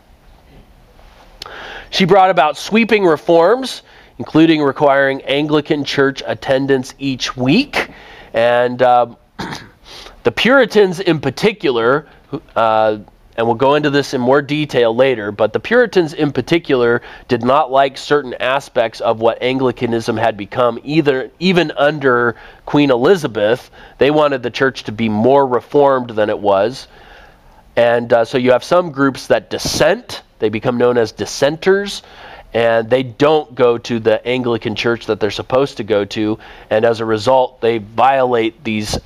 Speaker 1: She brought about sweeping reforms, including requiring Anglican church attendance each week. And uh, the Puritans, in particular, uh, and we'll go into this in more detail later, but the Puritans in particular did not like certain aspects of what Anglicanism had become, either even under Queen Elizabeth. They wanted the church to be more reformed than it was. And uh, so you have some groups that dissent, they become known as dissenters, and they don't go to the Anglican church that they're supposed to go to, and as a result, they violate these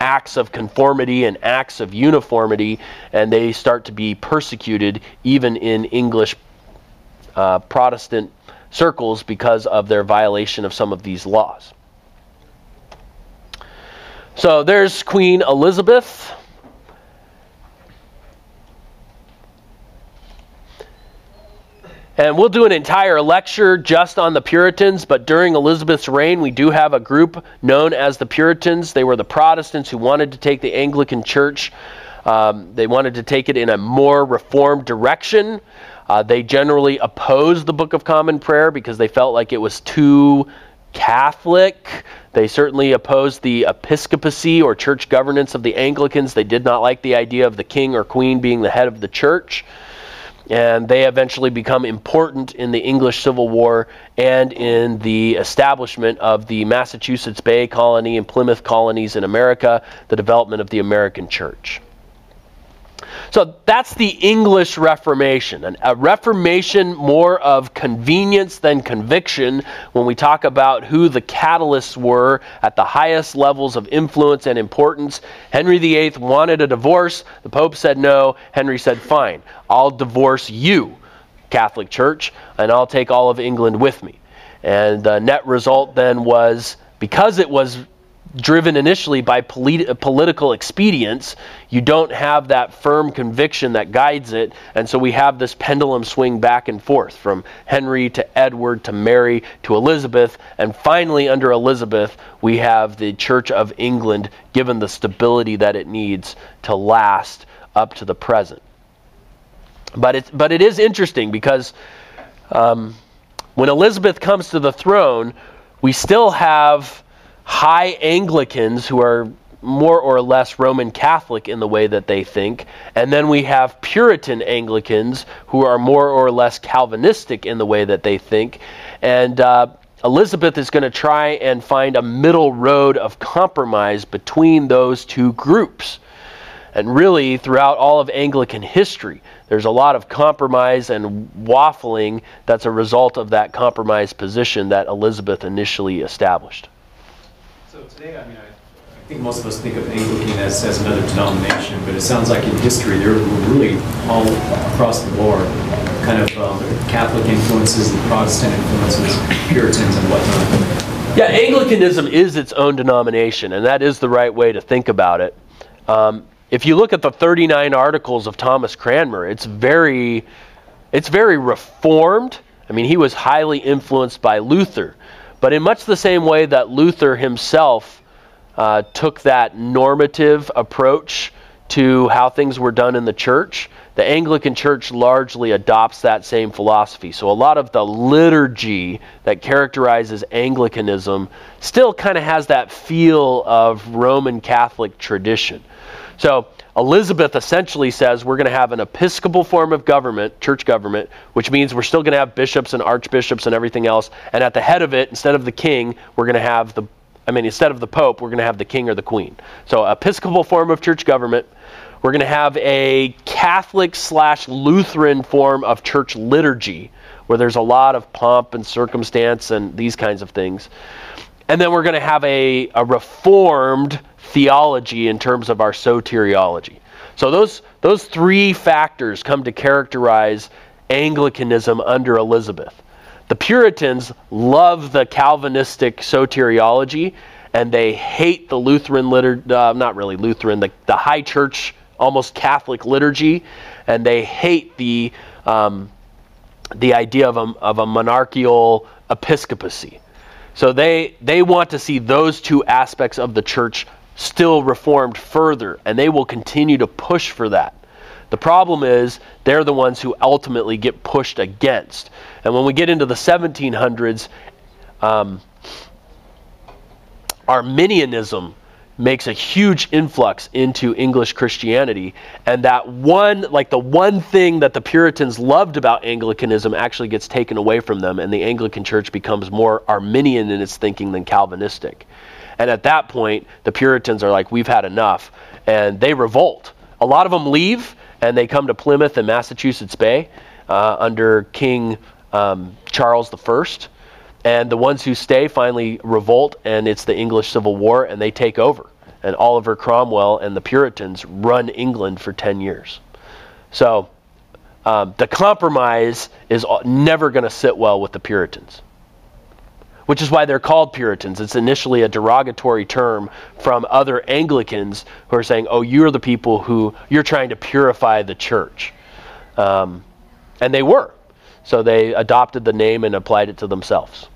Speaker 1: acts of conformity and acts of uniformity, and they start to be persecuted even in English uh, Protestant circles because of their violation of some of these laws. So there's Queen Elizabeth. And we'll do an entire lecture just on the Puritans, but during Elizabeth's reign, we do have a group known as the Puritans. They were the Protestants who wanted to take the Anglican Church, um, they wanted to take it in a more reformed direction. Uh, they generally opposed the Book of Common Prayer because they felt like it was too Catholic. They certainly opposed the episcopacy or church governance of the Anglicans. They did not like the idea of the king or queen being the head of the church and they eventually become important in the English Civil War and in the establishment of the Massachusetts Bay Colony and Plymouth colonies in America, the development of the American church. So that's the English Reformation. a Reformation more of convenience than conviction when we talk about who the catalysts were at the highest levels of influence and importance. Henry VIII wanted a divorce. The Pope said no. Henry said, fine, I'll divorce you, Catholic Church, and I'll take all of England with me. And the net result then was because it was driven initially by polit- political expedience, you don't have that firm conviction that guides it. And so we have this pendulum swing back and forth from Henry to Edward to Mary to Elizabeth. And finally, under Elizabeth, we have the Church of England given the stability that it needs to last up to the present. But, it's, but it is interesting because um, when Elizabeth comes to the throne, we still have high Anglicans who are more or less Roman Catholic in the way that they think. And then we have Puritan Anglicans who are more or less Calvinistic in the way that they think. And uh, Elizabeth is going to try and find a middle road of compromise between those two groups. And really, throughout all of Anglican history, there's a lot of compromise and waffling that's a result of that compromise position that Elizabeth initially established
Speaker 5: today, I mean, I, I
Speaker 6: think most of us think of Anglican as, as another denomination, but it sounds like in history there were really all across the board kind of um, Catholic influences, the Protestant influences, Puritans and whatnot.
Speaker 1: Yeah, Anglicanism is its own denomination, and that is the right way to think about it. Um, if you look at the 39 articles of Thomas Cranmer, it's very, it's very reformed. I mean, he was highly influenced by Luther, but in much the same way that Luther himself uh, took that normative approach to how things were done in the church. The Anglican Church largely adopts that same philosophy. So a lot of the liturgy that characterizes Anglicanism still kind of has that feel of Roman Catholic tradition. So Elizabeth essentially says we're going to have an episcopal form of government, church government, which means we're still going to have bishops and archbishops and everything else. And at the head of it, instead of the king, we're going to have the I mean, instead of the Pope, we're going to have the king or the queen. So, episcopal form of church government. We're going to have a Catholic slash Lutheran form of church liturgy, where there's a lot of pomp and circumstance and these kinds of things. And then we're going to have a, a reformed theology in terms of our soteriology. So those, those three factors come to characterize Anglicanism under Elizabeth. The Puritans love the Calvinistic soteriology, and they hate the Lutheran liturgy, uh, not really Lutheran, the, the high church, almost Catholic liturgy, and they hate the, um, the idea of a, of a monarchical episcopacy. So they, they want to see those two aspects of the church still reformed further, and they will continue to push for that. The problem is they're the ones who ultimately get pushed against. And when we get into the 1700s, um, Arminianism makes a huge influx into English Christianity. And that one, like the one thing that the Puritans loved about Anglicanism actually gets taken away from them, and the Anglican Church becomes more Arminian in its thinking than Calvinistic. And at that point, the Puritans are like, we've had enough. And they revolt. A lot of them leave and they come to Plymouth and Massachusetts Bay uh, under King um, Charles I. And the ones who stay finally revolt, and it's the English Civil War, and they take over. And Oliver Cromwell and the Puritans run England for 10 years. So um, the compromise is never going to sit well with the Puritans which is why they're called Puritans. It's initially a derogatory term from other Anglicans who are saying, oh, you're the people who, you're trying to purify the church. Um, and they were. So they adopted the name and applied it to themselves.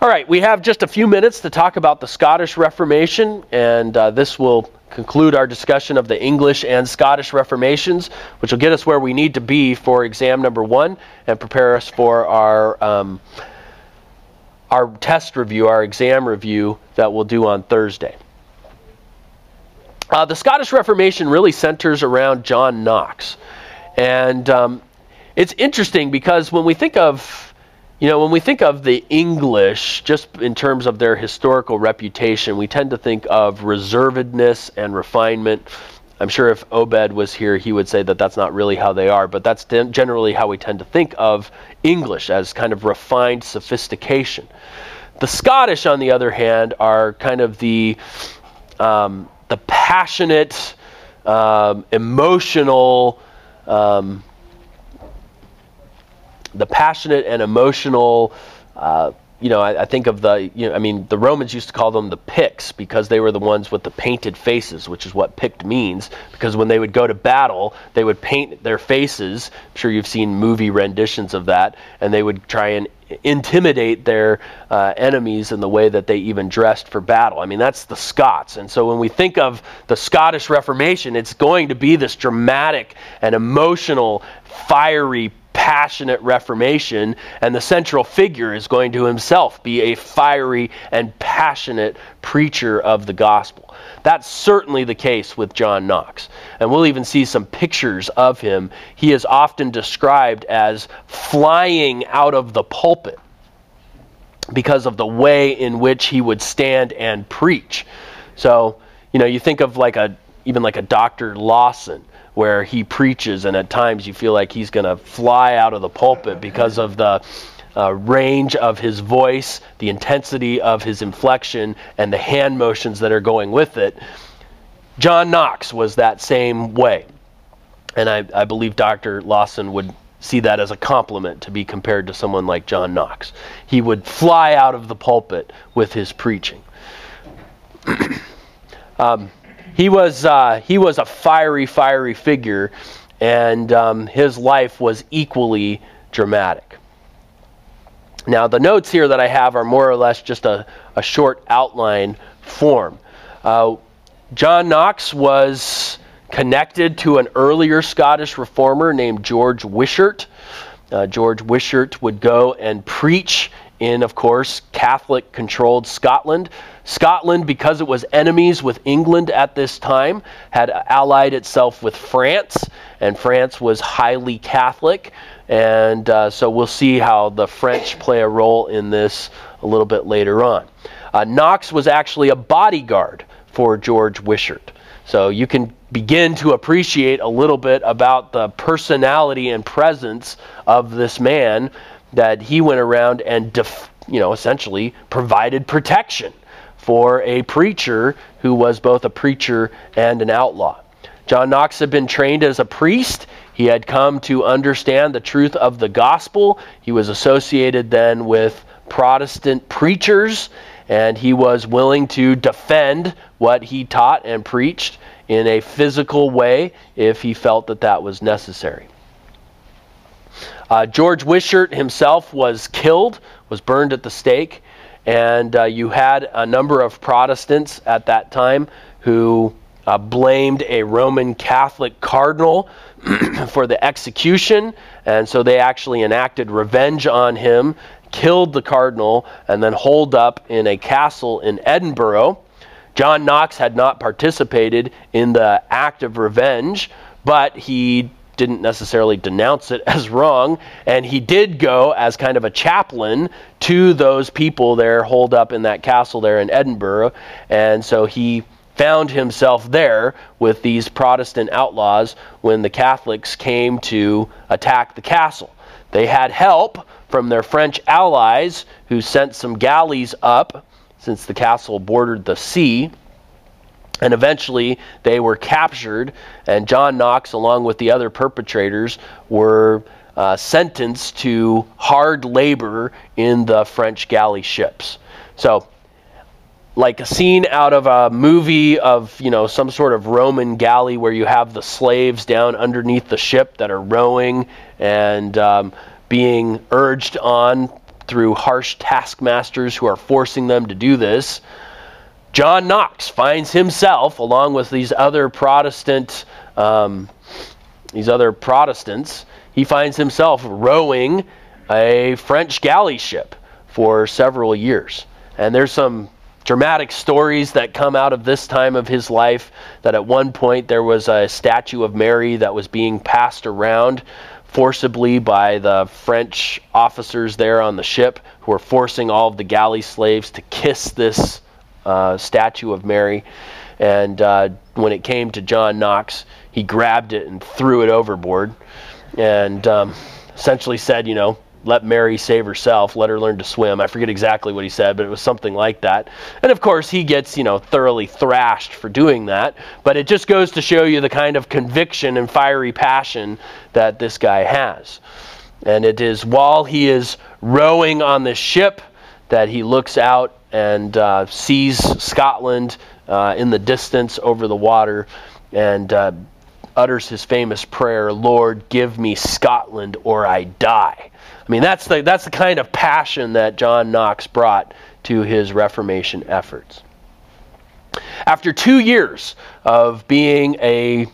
Speaker 1: All right, we have just a few minutes to talk about the Scottish Reformation, and uh, this will conclude our discussion of the English and Scottish Reformations, which will get us where we need to be for exam number one and prepare us for our um, our test review, our exam review that we'll do on Thursday. Uh, the Scottish Reformation really centers around John Knox, and um, it's interesting because when we think of you know, when we think of the English, just in terms of their historical reputation, we tend to think of reservedness and refinement. I'm sure if Obed was here, he would say that that's not really how they are, but that's generally how we tend to think of English as kind of refined sophistication. The Scottish, on the other hand, are kind of the um, the passionate, um, emotional. Um, the passionate and emotional. Uh, you know, I, I, think of the, you know, I mean, the Romans used to call them the Picts because they were the ones with the painted faces, which is what Pict means. Because when they would go to battle, they would paint their faces. I'm sure you've seen movie renditions of that, and they would try and intimidate their uh, enemies in the way that they even dressed for battle. I mean, that's the Scots. And so when we think of the Scottish Reformation, it's going to be this dramatic and emotional, fiery passionate reformation, and the central figure is going to himself be a fiery and passionate preacher of the gospel. That's certainly the case with John Knox. And we'll even see some pictures of him. He is often described as flying out of the pulpit because of the way in which he would stand and preach. So, you know, you think of like a even like a Dr. Lawson where he preaches, and at times you feel like he's going to fly out of the pulpit because of the uh, range of his voice, the intensity of his inflection, and the hand motions that are going with it. John Knox was that same way. And I, I believe Dr. Lawson would see that as a compliment to be compared to someone like John Knox. He would fly out of the pulpit with his preaching. um, he was uh, he was a fiery, fiery figure, and um, his life was equally dramatic. Now, the notes here that I have are more or less just a, a short outline form. Uh, John Knox was connected to an earlier Scottish reformer named George Wishart. Uh, George Wishart would go and preach in, of course, Catholic controlled Scotland. Scotland, because it was enemies with England at this time, had allied itself with France, and France was highly Catholic. And uh, so we'll see how the French play a role in this a little bit later on. Uh, Knox was actually a bodyguard for George Wishart. So you can begin to appreciate a little bit about the personality and presence of this man that he went around and def, you know essentially provided protection for a preacher who was both a preacher and an outlaw. John Knox had been trained as a priest. He had come to understand the truth of the gospel. He was associated then with Protestant preachers, and he was willing to defend what he taught and preached in a physical way if he felt that that was necessary. Uh, George Wishart himself was killed, was burned at the stake, and uh, you had a number of Protestants at that time who uh, blamed a Roman Catholic cardinal for the execution, and so they actually enacted revenge on him, killed the cardinal, and then holed up in a castle in Edinburgh. John Knox had not participated in the act of revenge, but he didn't necessarily denounce it as wrong, and he did go as kind of a chaplain to those people there holed up in that castle there in Edinburgh, and so he found himself there with these Protestant outlaws when the Catholics came to attack the castle. They had help from their French allies who sent some galleys up since the castle bordered the sea. And eventually they were captured, and John Knox, along with the other perpetrators, were uh, sentenced to hard labor in the French galley ships. So, like a scene out of a movie of you know some sort of Roman galley where you have the slaves down underneath the ship that are rowing and um, being urged on through harsh taskmasters who are forcing them to do this. John Knox finds himself, along with these other Protestant, um, these other Protestants, he finds himself rowing a French galley ship for several years. And there's some dramatic stories that come out of this time of his life that at one point there was a statue of Mary that was being passed around forcibly by the French officers there on the ship who were forcing all of the galley slaves to kiss this uh, statue of Mary. And uh, when it came to John Knox, he grabbed it and threw it overboard and um, essentially said, you know, let Mary save herself, let her learn to swim. I forget exactly what he said, but it was something like that. And of course, he gets, you know, thoroughly thrashed for doing that. But it just goes to show you the kind of conviction and fiery passion that this guy has. And it is while he is rowing on the ship that he looks out and uh, sees Scotland uh, in the distance over the water and uh, utters his famous prayer, Lord, give me Scotland or I die. I mean, that's the, that's the kind of passion that John Knox brought to his Reformation efforts. After two years of being a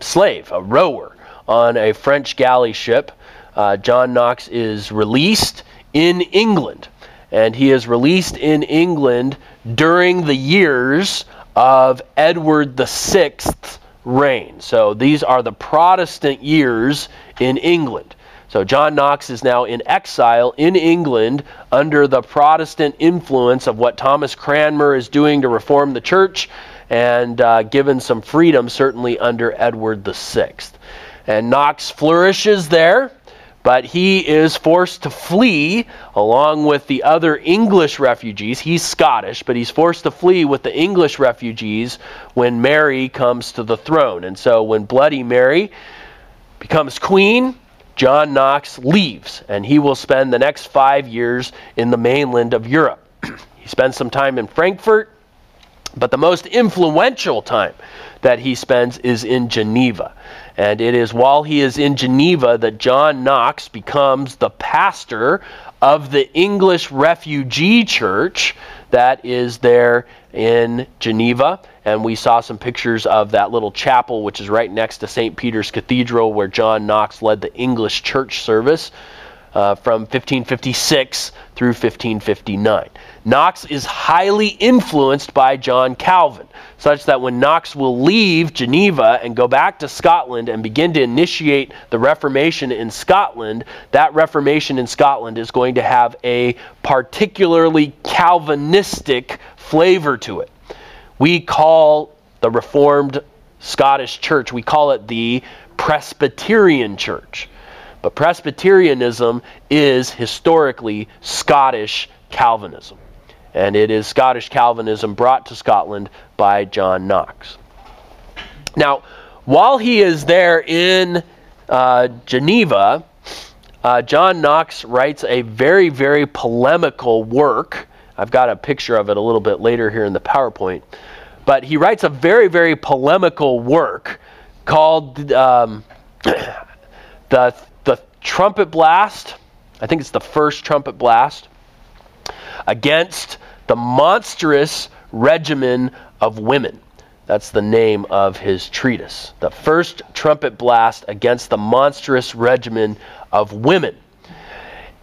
Speaker 1: slave, a rower on a French galley ship, uh, John Knox is released in England and he is released in England during the years of Edward VI's reign. So these are the Protestant years in England. So John Knox is now in exile in England under the Protestant influence of what Thomas Cranmer is doing to reform the church and uh, given some freedom, certainly under Edward VI. And Knox flourishes there but he is forced to flee along with the other English refugees. He's Scottish, but he's forced to flee with the English refugees when Mary comes to the throne. And so when Bloody Mary becomes queen, John Knox leaves, and he will spend the next five years in the mainland of Europe. he spends some time in Frankfurt, but the most influential time that he spends is in Geneva. And it is while he is in Geneva that John Knox becomes the pastor of the English refugee church that is there in Geneva. And we saw some pictures of that little chapel, which is right next to St. Peter's Cathedral, where John Knox led the English church service uh, from 1556 through 1559. Knox is highly influenced by John Calvin, such that when Knox will leave Geneva and go back to Scotland and begin to initiate the Reformation in Scotland, that Reformation in Scotland is going to have a particularly Calvinistic flavor to it. We call the Reformed Scottish Church, we call it the Presbyterian Church. But Presbyterianism is historically Scottish Calvinism. And it is Scottish Calvinism brought to Scotland by John Knox. Now, while he is there in uh, Geneva, uh, John Knox writes a very, very polemical work. I've got a picture of it a little bit later here in the PowerPoint. But he writes a very, very polemical work called um, the trumpet blast. I think it's the first trumpet blast against the monstrous regimen of women. That's the name of his treatise. The first trumpet blast against the monstrous regimen of women.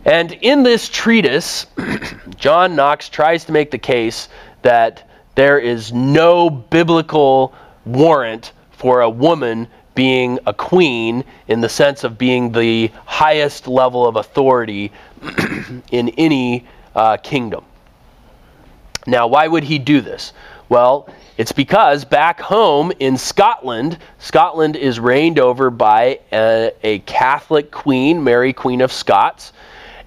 Speaker 1: And in this treatise, John Knox tries to make the case that there is no biblical warrant for a woman being a queen in the sense of being the highest level of authority in any uh, kingdom. Now, why would he do this? Well, it's because back home in Scotland, Scotland is reigned over by a, a Catholic queen, Mary, Queen of Scots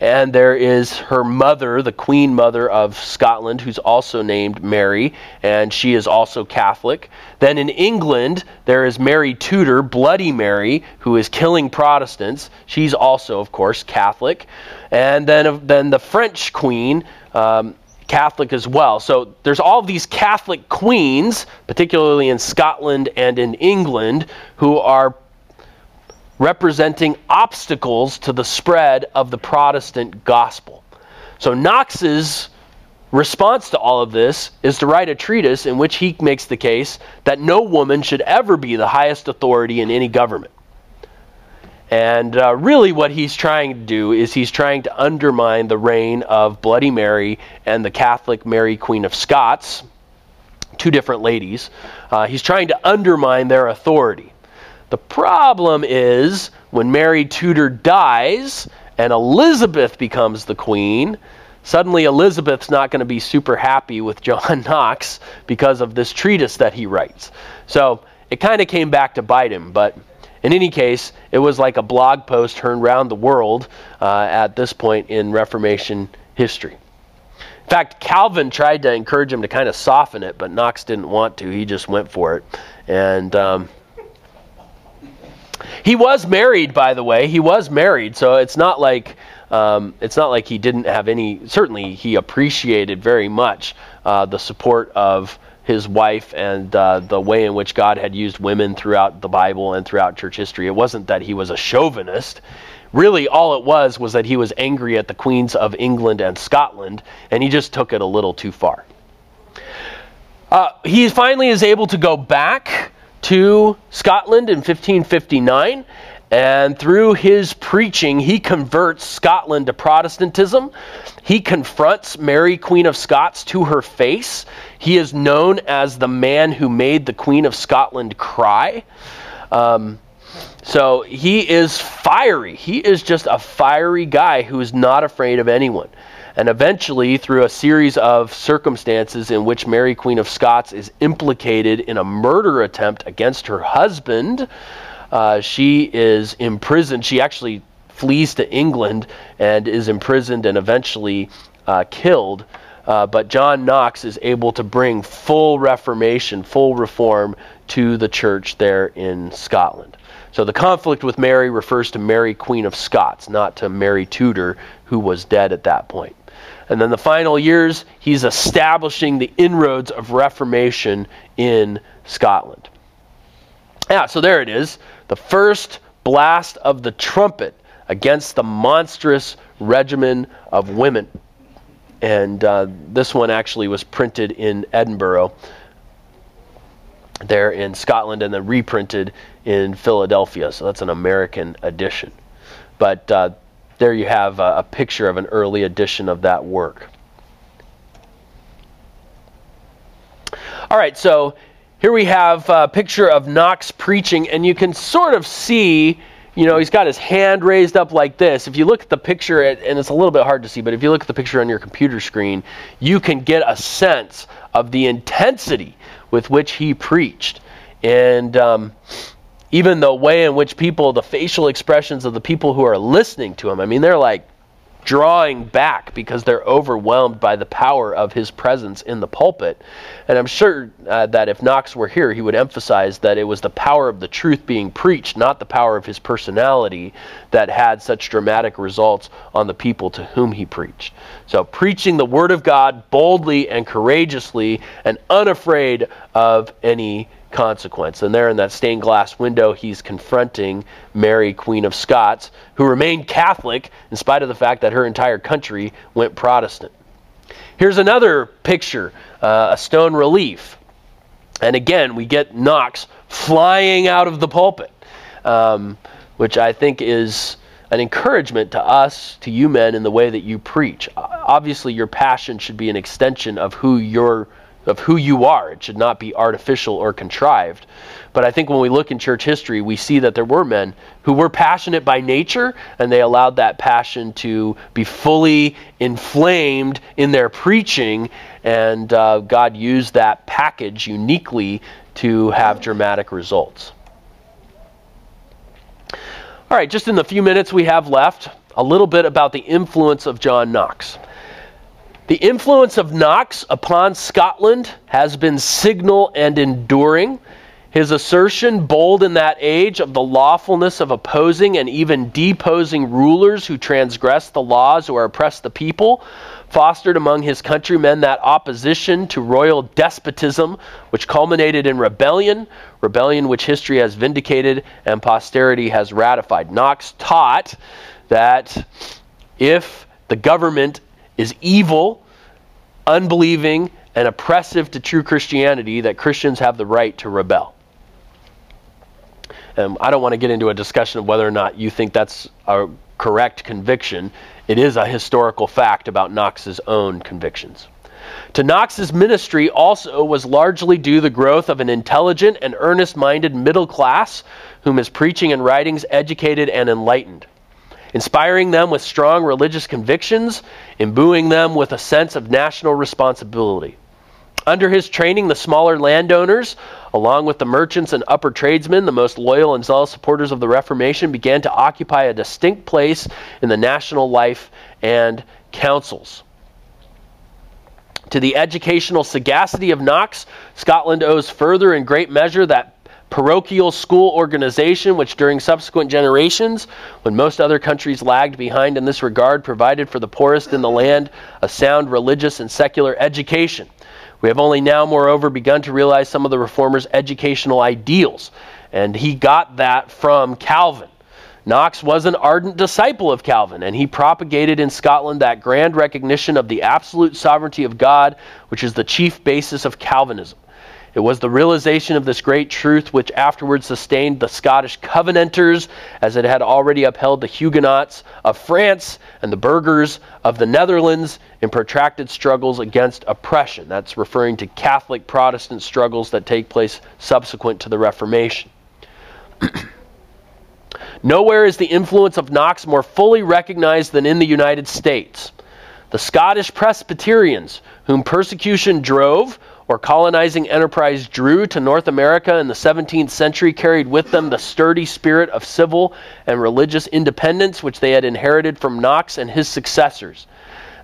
Speaker 1: and there is her mother, the Queen Mother of Scotland, who's also named Mary, and she is also Catholic. Then in England, there is Mary Tudor, Bloody Mary, who is killing Protestants. She's also, of course, Catholic. And then, then the French Queen, um, Catholic as well. So there's all these Catholic queens, particularly in Scotland and in England, who are representing obstacles to the spread of the Protestant gospel. So Knox's response to all of this is to write a treatise in which he makes the case that no woman should ever be the highest authority in any government. And uh, really, what he's trying to do is he's trying to undermine the reign of Bloody Mary and the Catholic Mary, Queen of Scots, two different ladies. Uh, he's trying to undermine their authority. The problem is when Mary Tudor dies and Elizabeth becomes the queen, suddenly Elizabeth's not going to be super happy with John Knox because of this treatise that he writes. So it kind of came back to bite him, but in any case, it was like a blog post turned around the world uh, at this point in Reformation history. In fact, Calvin tried to encourage him to kind of soften it, but Knox didn't want to. He just went for it. And um, he was married, by the way. He was married, so it's not like um, it's not like he didn't have any. Certainly, he appreciated very much uh, the support of his wife and uh, the way in which God had used women throughout the Bible and throughout church history. It wasn't that he was a chauvinist. Really, all it was was that he was angry at the queens of England and Scotland, and he just took it a little too far. Uh, he finally is able to go back to Scotland in 1559. And through his preaching, he converts Scotland to Protestantism. He confronts Mary, Queen of Scots, to her face. He is known as the man who made the Queen of Scotland cry. Um, so he is fiery. He is just a fiery guy who is not afraid of anyone. And eventually, through a series of circumstances in which Mary, Queen of Scots, is implicated in a murder attempt against her husband, uh, she is imprisoned. She actually flees to England and is imprisoned and eventually uh, killed. Uh, but John Knox is able to bring full reformation, full reform to the church there in Scotland. So the conflict with Mary refers to Mary, Queen of Scots, not to Mary Tudor, who was dead at that point. And then the final years, he's establishing the inroads of Reformation in Scotland. Yeah, so there it is. The first blast of the trumpet against the monstrous regimen of women. And uh, this one actually was printed in Edinburgh, there in Scotland, and then reprinted in Philadelphia. So that's an American edition. But uh, there you have a, a picture of an early edition of that work. All right, so here we have a picture of Knox preaching, and you can sort of see, you know, he's got his hand raised up like this. If you look at the picture, and it's a little bit hard to see, but if you look at the picture on your computer screen, you can get a sense of the intensity with which he preached. And um, even the way in which people, the facial expressions of the people who are listening to him, I mean, they're like drawing back because they're overwhelmed by the power of his presence in the pulpit. And I'm sure uh, that if Knox were here, he would emphasize that it was the power of the truth being preached, not the power of his personality, that had such dramatic results on the people to whom he preached. So, preaching the Word of God boldly and courageously and unafraid of any consequence. And there in that stained glass window, he's confronting Mary, Queen of Scots, who remained Catholic in spite of the fact that her entire country went Protestant. Here's another picture, uh, a stone relief. And again, we get Knox flying out of the pulpit, um, which I think is an encouragement to us, to you men, in the way that you preach. Obviously, your passion should be an extension of who you're of who you are. It should not be artificial or contrived. But I think when we look in church history, we see that there were men who were passionate by nature, and they allowed that passion to be fully inflamed in their preaching, and uh, God used that package uniquely to have dramatic results. All right, just in the few minutes we have left, a little bit about the influence of John Knox. The influence of Knox upon Scotland has been signal and enduring. His assertion, bold in that age, of the lawfulness of opposing and even deposing rulers who transgress the laws or oppress the people, fostered among his countrymen that opposition to royal despotism, which culminated in rebellion, rebellion which history has vindicated and posterity has ratified. Knox taught that if the government is evil, unbelieving, and oppressive to true Christianity, that Christians have the right to rebel. Um, I don't want to get into a discussion of whether or not you think that's a correct conviction. It is a historical fact about Knox's own convictions. To Knox's ministry also was largely due the growth of an intelligent and earnest minded middle class whom his preaching and writings educated and enlightened inspiring them with strong religious convictions, imbuing them with a sense of national responsibility. Under his training, the smaller landowners, along with the merchants and upper tradesmen, the most loyal and zealous supporters of the Reformation, began to occupy a distinct place in the national life and councils. To the educational sagacity of Knox, Scotland owes further in great measure that parochial school organization, which during subsequent generations, when most other countries lagged behind in this regard, provided for the poorest in the land a sound religious and secular education. We have only now, moreover, begun to realize some of the reformer's educational ideals, and he got that from Calvin. Knox was an ardent disciple of Calvin, and he propagated in Scotland that grand recognition of the absolute sovereignty of God, which is the chief basis of Calvinism. It was the realization of this great truth which afterwards sustained the Scottish Covenanters, as it had already upheld the Huguenots of France and the burghers of the Netherlands in protracted struggles against oppression. That's referring to Catholic Protestant struggles that take place subsequent to the Reformation. Nowhere is the influence of Knox more fully recognized than in the United States. The Scottish Presbyterians, whom persecution drove or colonizing enterprise drew to North America in the 17th century, carried with them the sturdy spirit of civil and religious independence which they had inherited from Knox and his successors.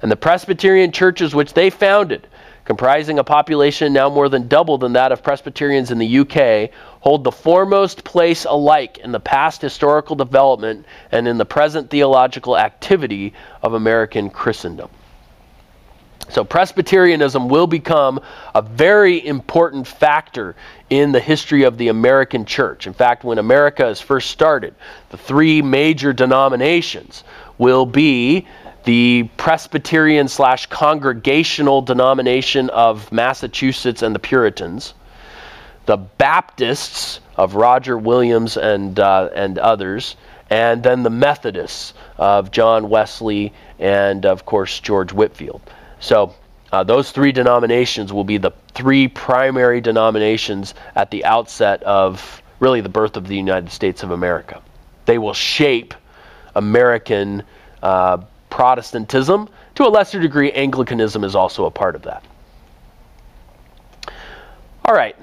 Speaker 1: And the Presbyterian churches which they founded, comprising a population now more than double than that of Presbyterians in the UK, hold the foremost place alike in the past historical development and in the present theological activity of American Christendom. So, Presbyterianism will become a very important factor in the history of the American church. In fact, when America is first started, the three major denominations will be the Presbyterian slash congregational denomination of Massachusetts and the Puritans, the Baptists of Roger Williams and, uh, and others, and then the Methodists of John Wesley and, of course, George Whitefield. So, uh, those three denominations will be the three primary denominations at the outset of really the birth of the United States of America. They will shape American uh, Protestantism. To a lesser degree, Anglicanism is also a part of that. All right.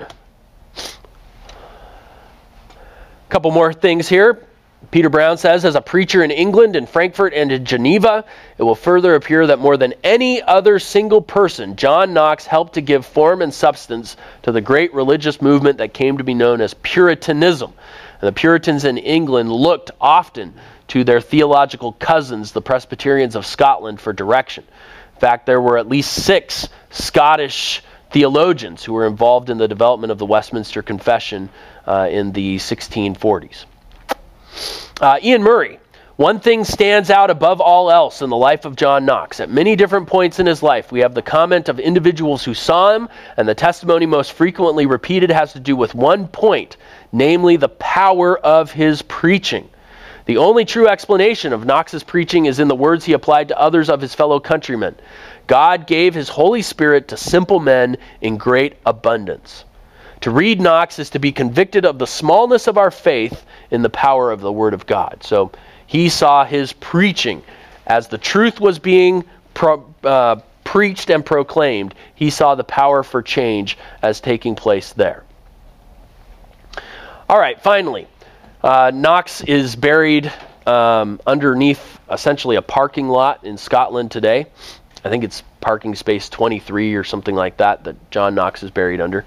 Speaker 1: A couple more things here. Peter Brown says, as a preacher in England, in Frankfurt, and in Geneva, it will further appear that more than any other single person, John Knox helped to give form and substance to the great religious movement that came to be known as Puritanism. And the Puritans in England looked often to their theological cousins, the Presbyterians of Scotland, for direction. In fact, there were at least six Scottish theologians who were involved in the development of the Westminster Confession uh, in the 1640s. Uh, Iain Murray. One thing stands out above all else in the life of John Knox. At many different points in his life, we have the comment of individuals who saw him, and the testimony most frequently repeated has to do with one point, namely the power of his preaching. The only true explanation of Knox's preaching is in the words he applied to others of his fellow countrymen God gave his Holy Spirit to simple men in great abundance. To read Knox is to be convicted of the smallness of our faith in the power of the Word of God. So he saw his preaching as the truth was being pro, uh, preached and proclaimed. He saw the power for change as taking place there. All right, finally. Uh, Knox is buried um, underneath essentially a parking lot in Scotland today. I think it's parking space 23 or something like that that John Knox is buried under.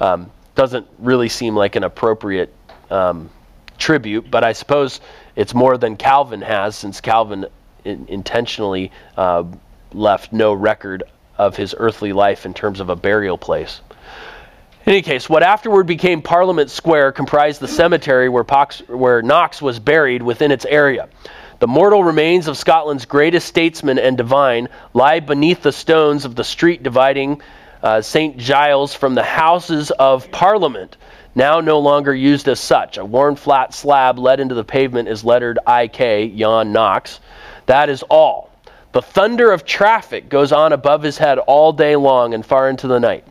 Speaker 1: Um, doesn't really seem like an appropriate um, tribute, but I suppose it's more than Calvin has, since Calvin in- intentionally uh, left no record of his earthly life in terms of a burial place. In any case, what afterward became Parliament Square comprised the cemetery where, Pox, where Knox was buried within its area. The mortal remains of Scotland's greatest statesman and divine lie beneath the stones of the street dividing uh, St. Giles from the Houses of Parliament, now no longer used as such. A worn flat slab let into the pavement is lettered IK, Jan Knox. That is all. The thunder of traffic goes on above his head all day long and far into the night.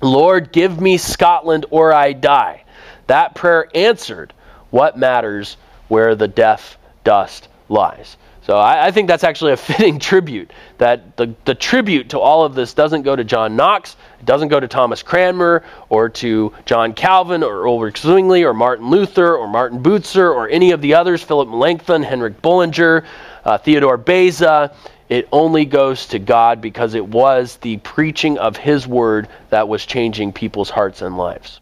Speaker 1: Lord, give me Scotland or I die. That prayer answered, What matters where the deaf dust lies? So I, I, think that's actually a fitting tribute. That the, the tribute to all of this doesn't go to John Knox, it doesn't go to Thomas Cranmer, or to John Calvin, or Ulrich Zwingli, or Martin Luther, or Martin Bucer, or any of the others, Philip Melanchthon, Henrik Bullinger, uh, Theodore Beza. It only goes to God because it was the preaching of His word that was changing people's hearts and lives.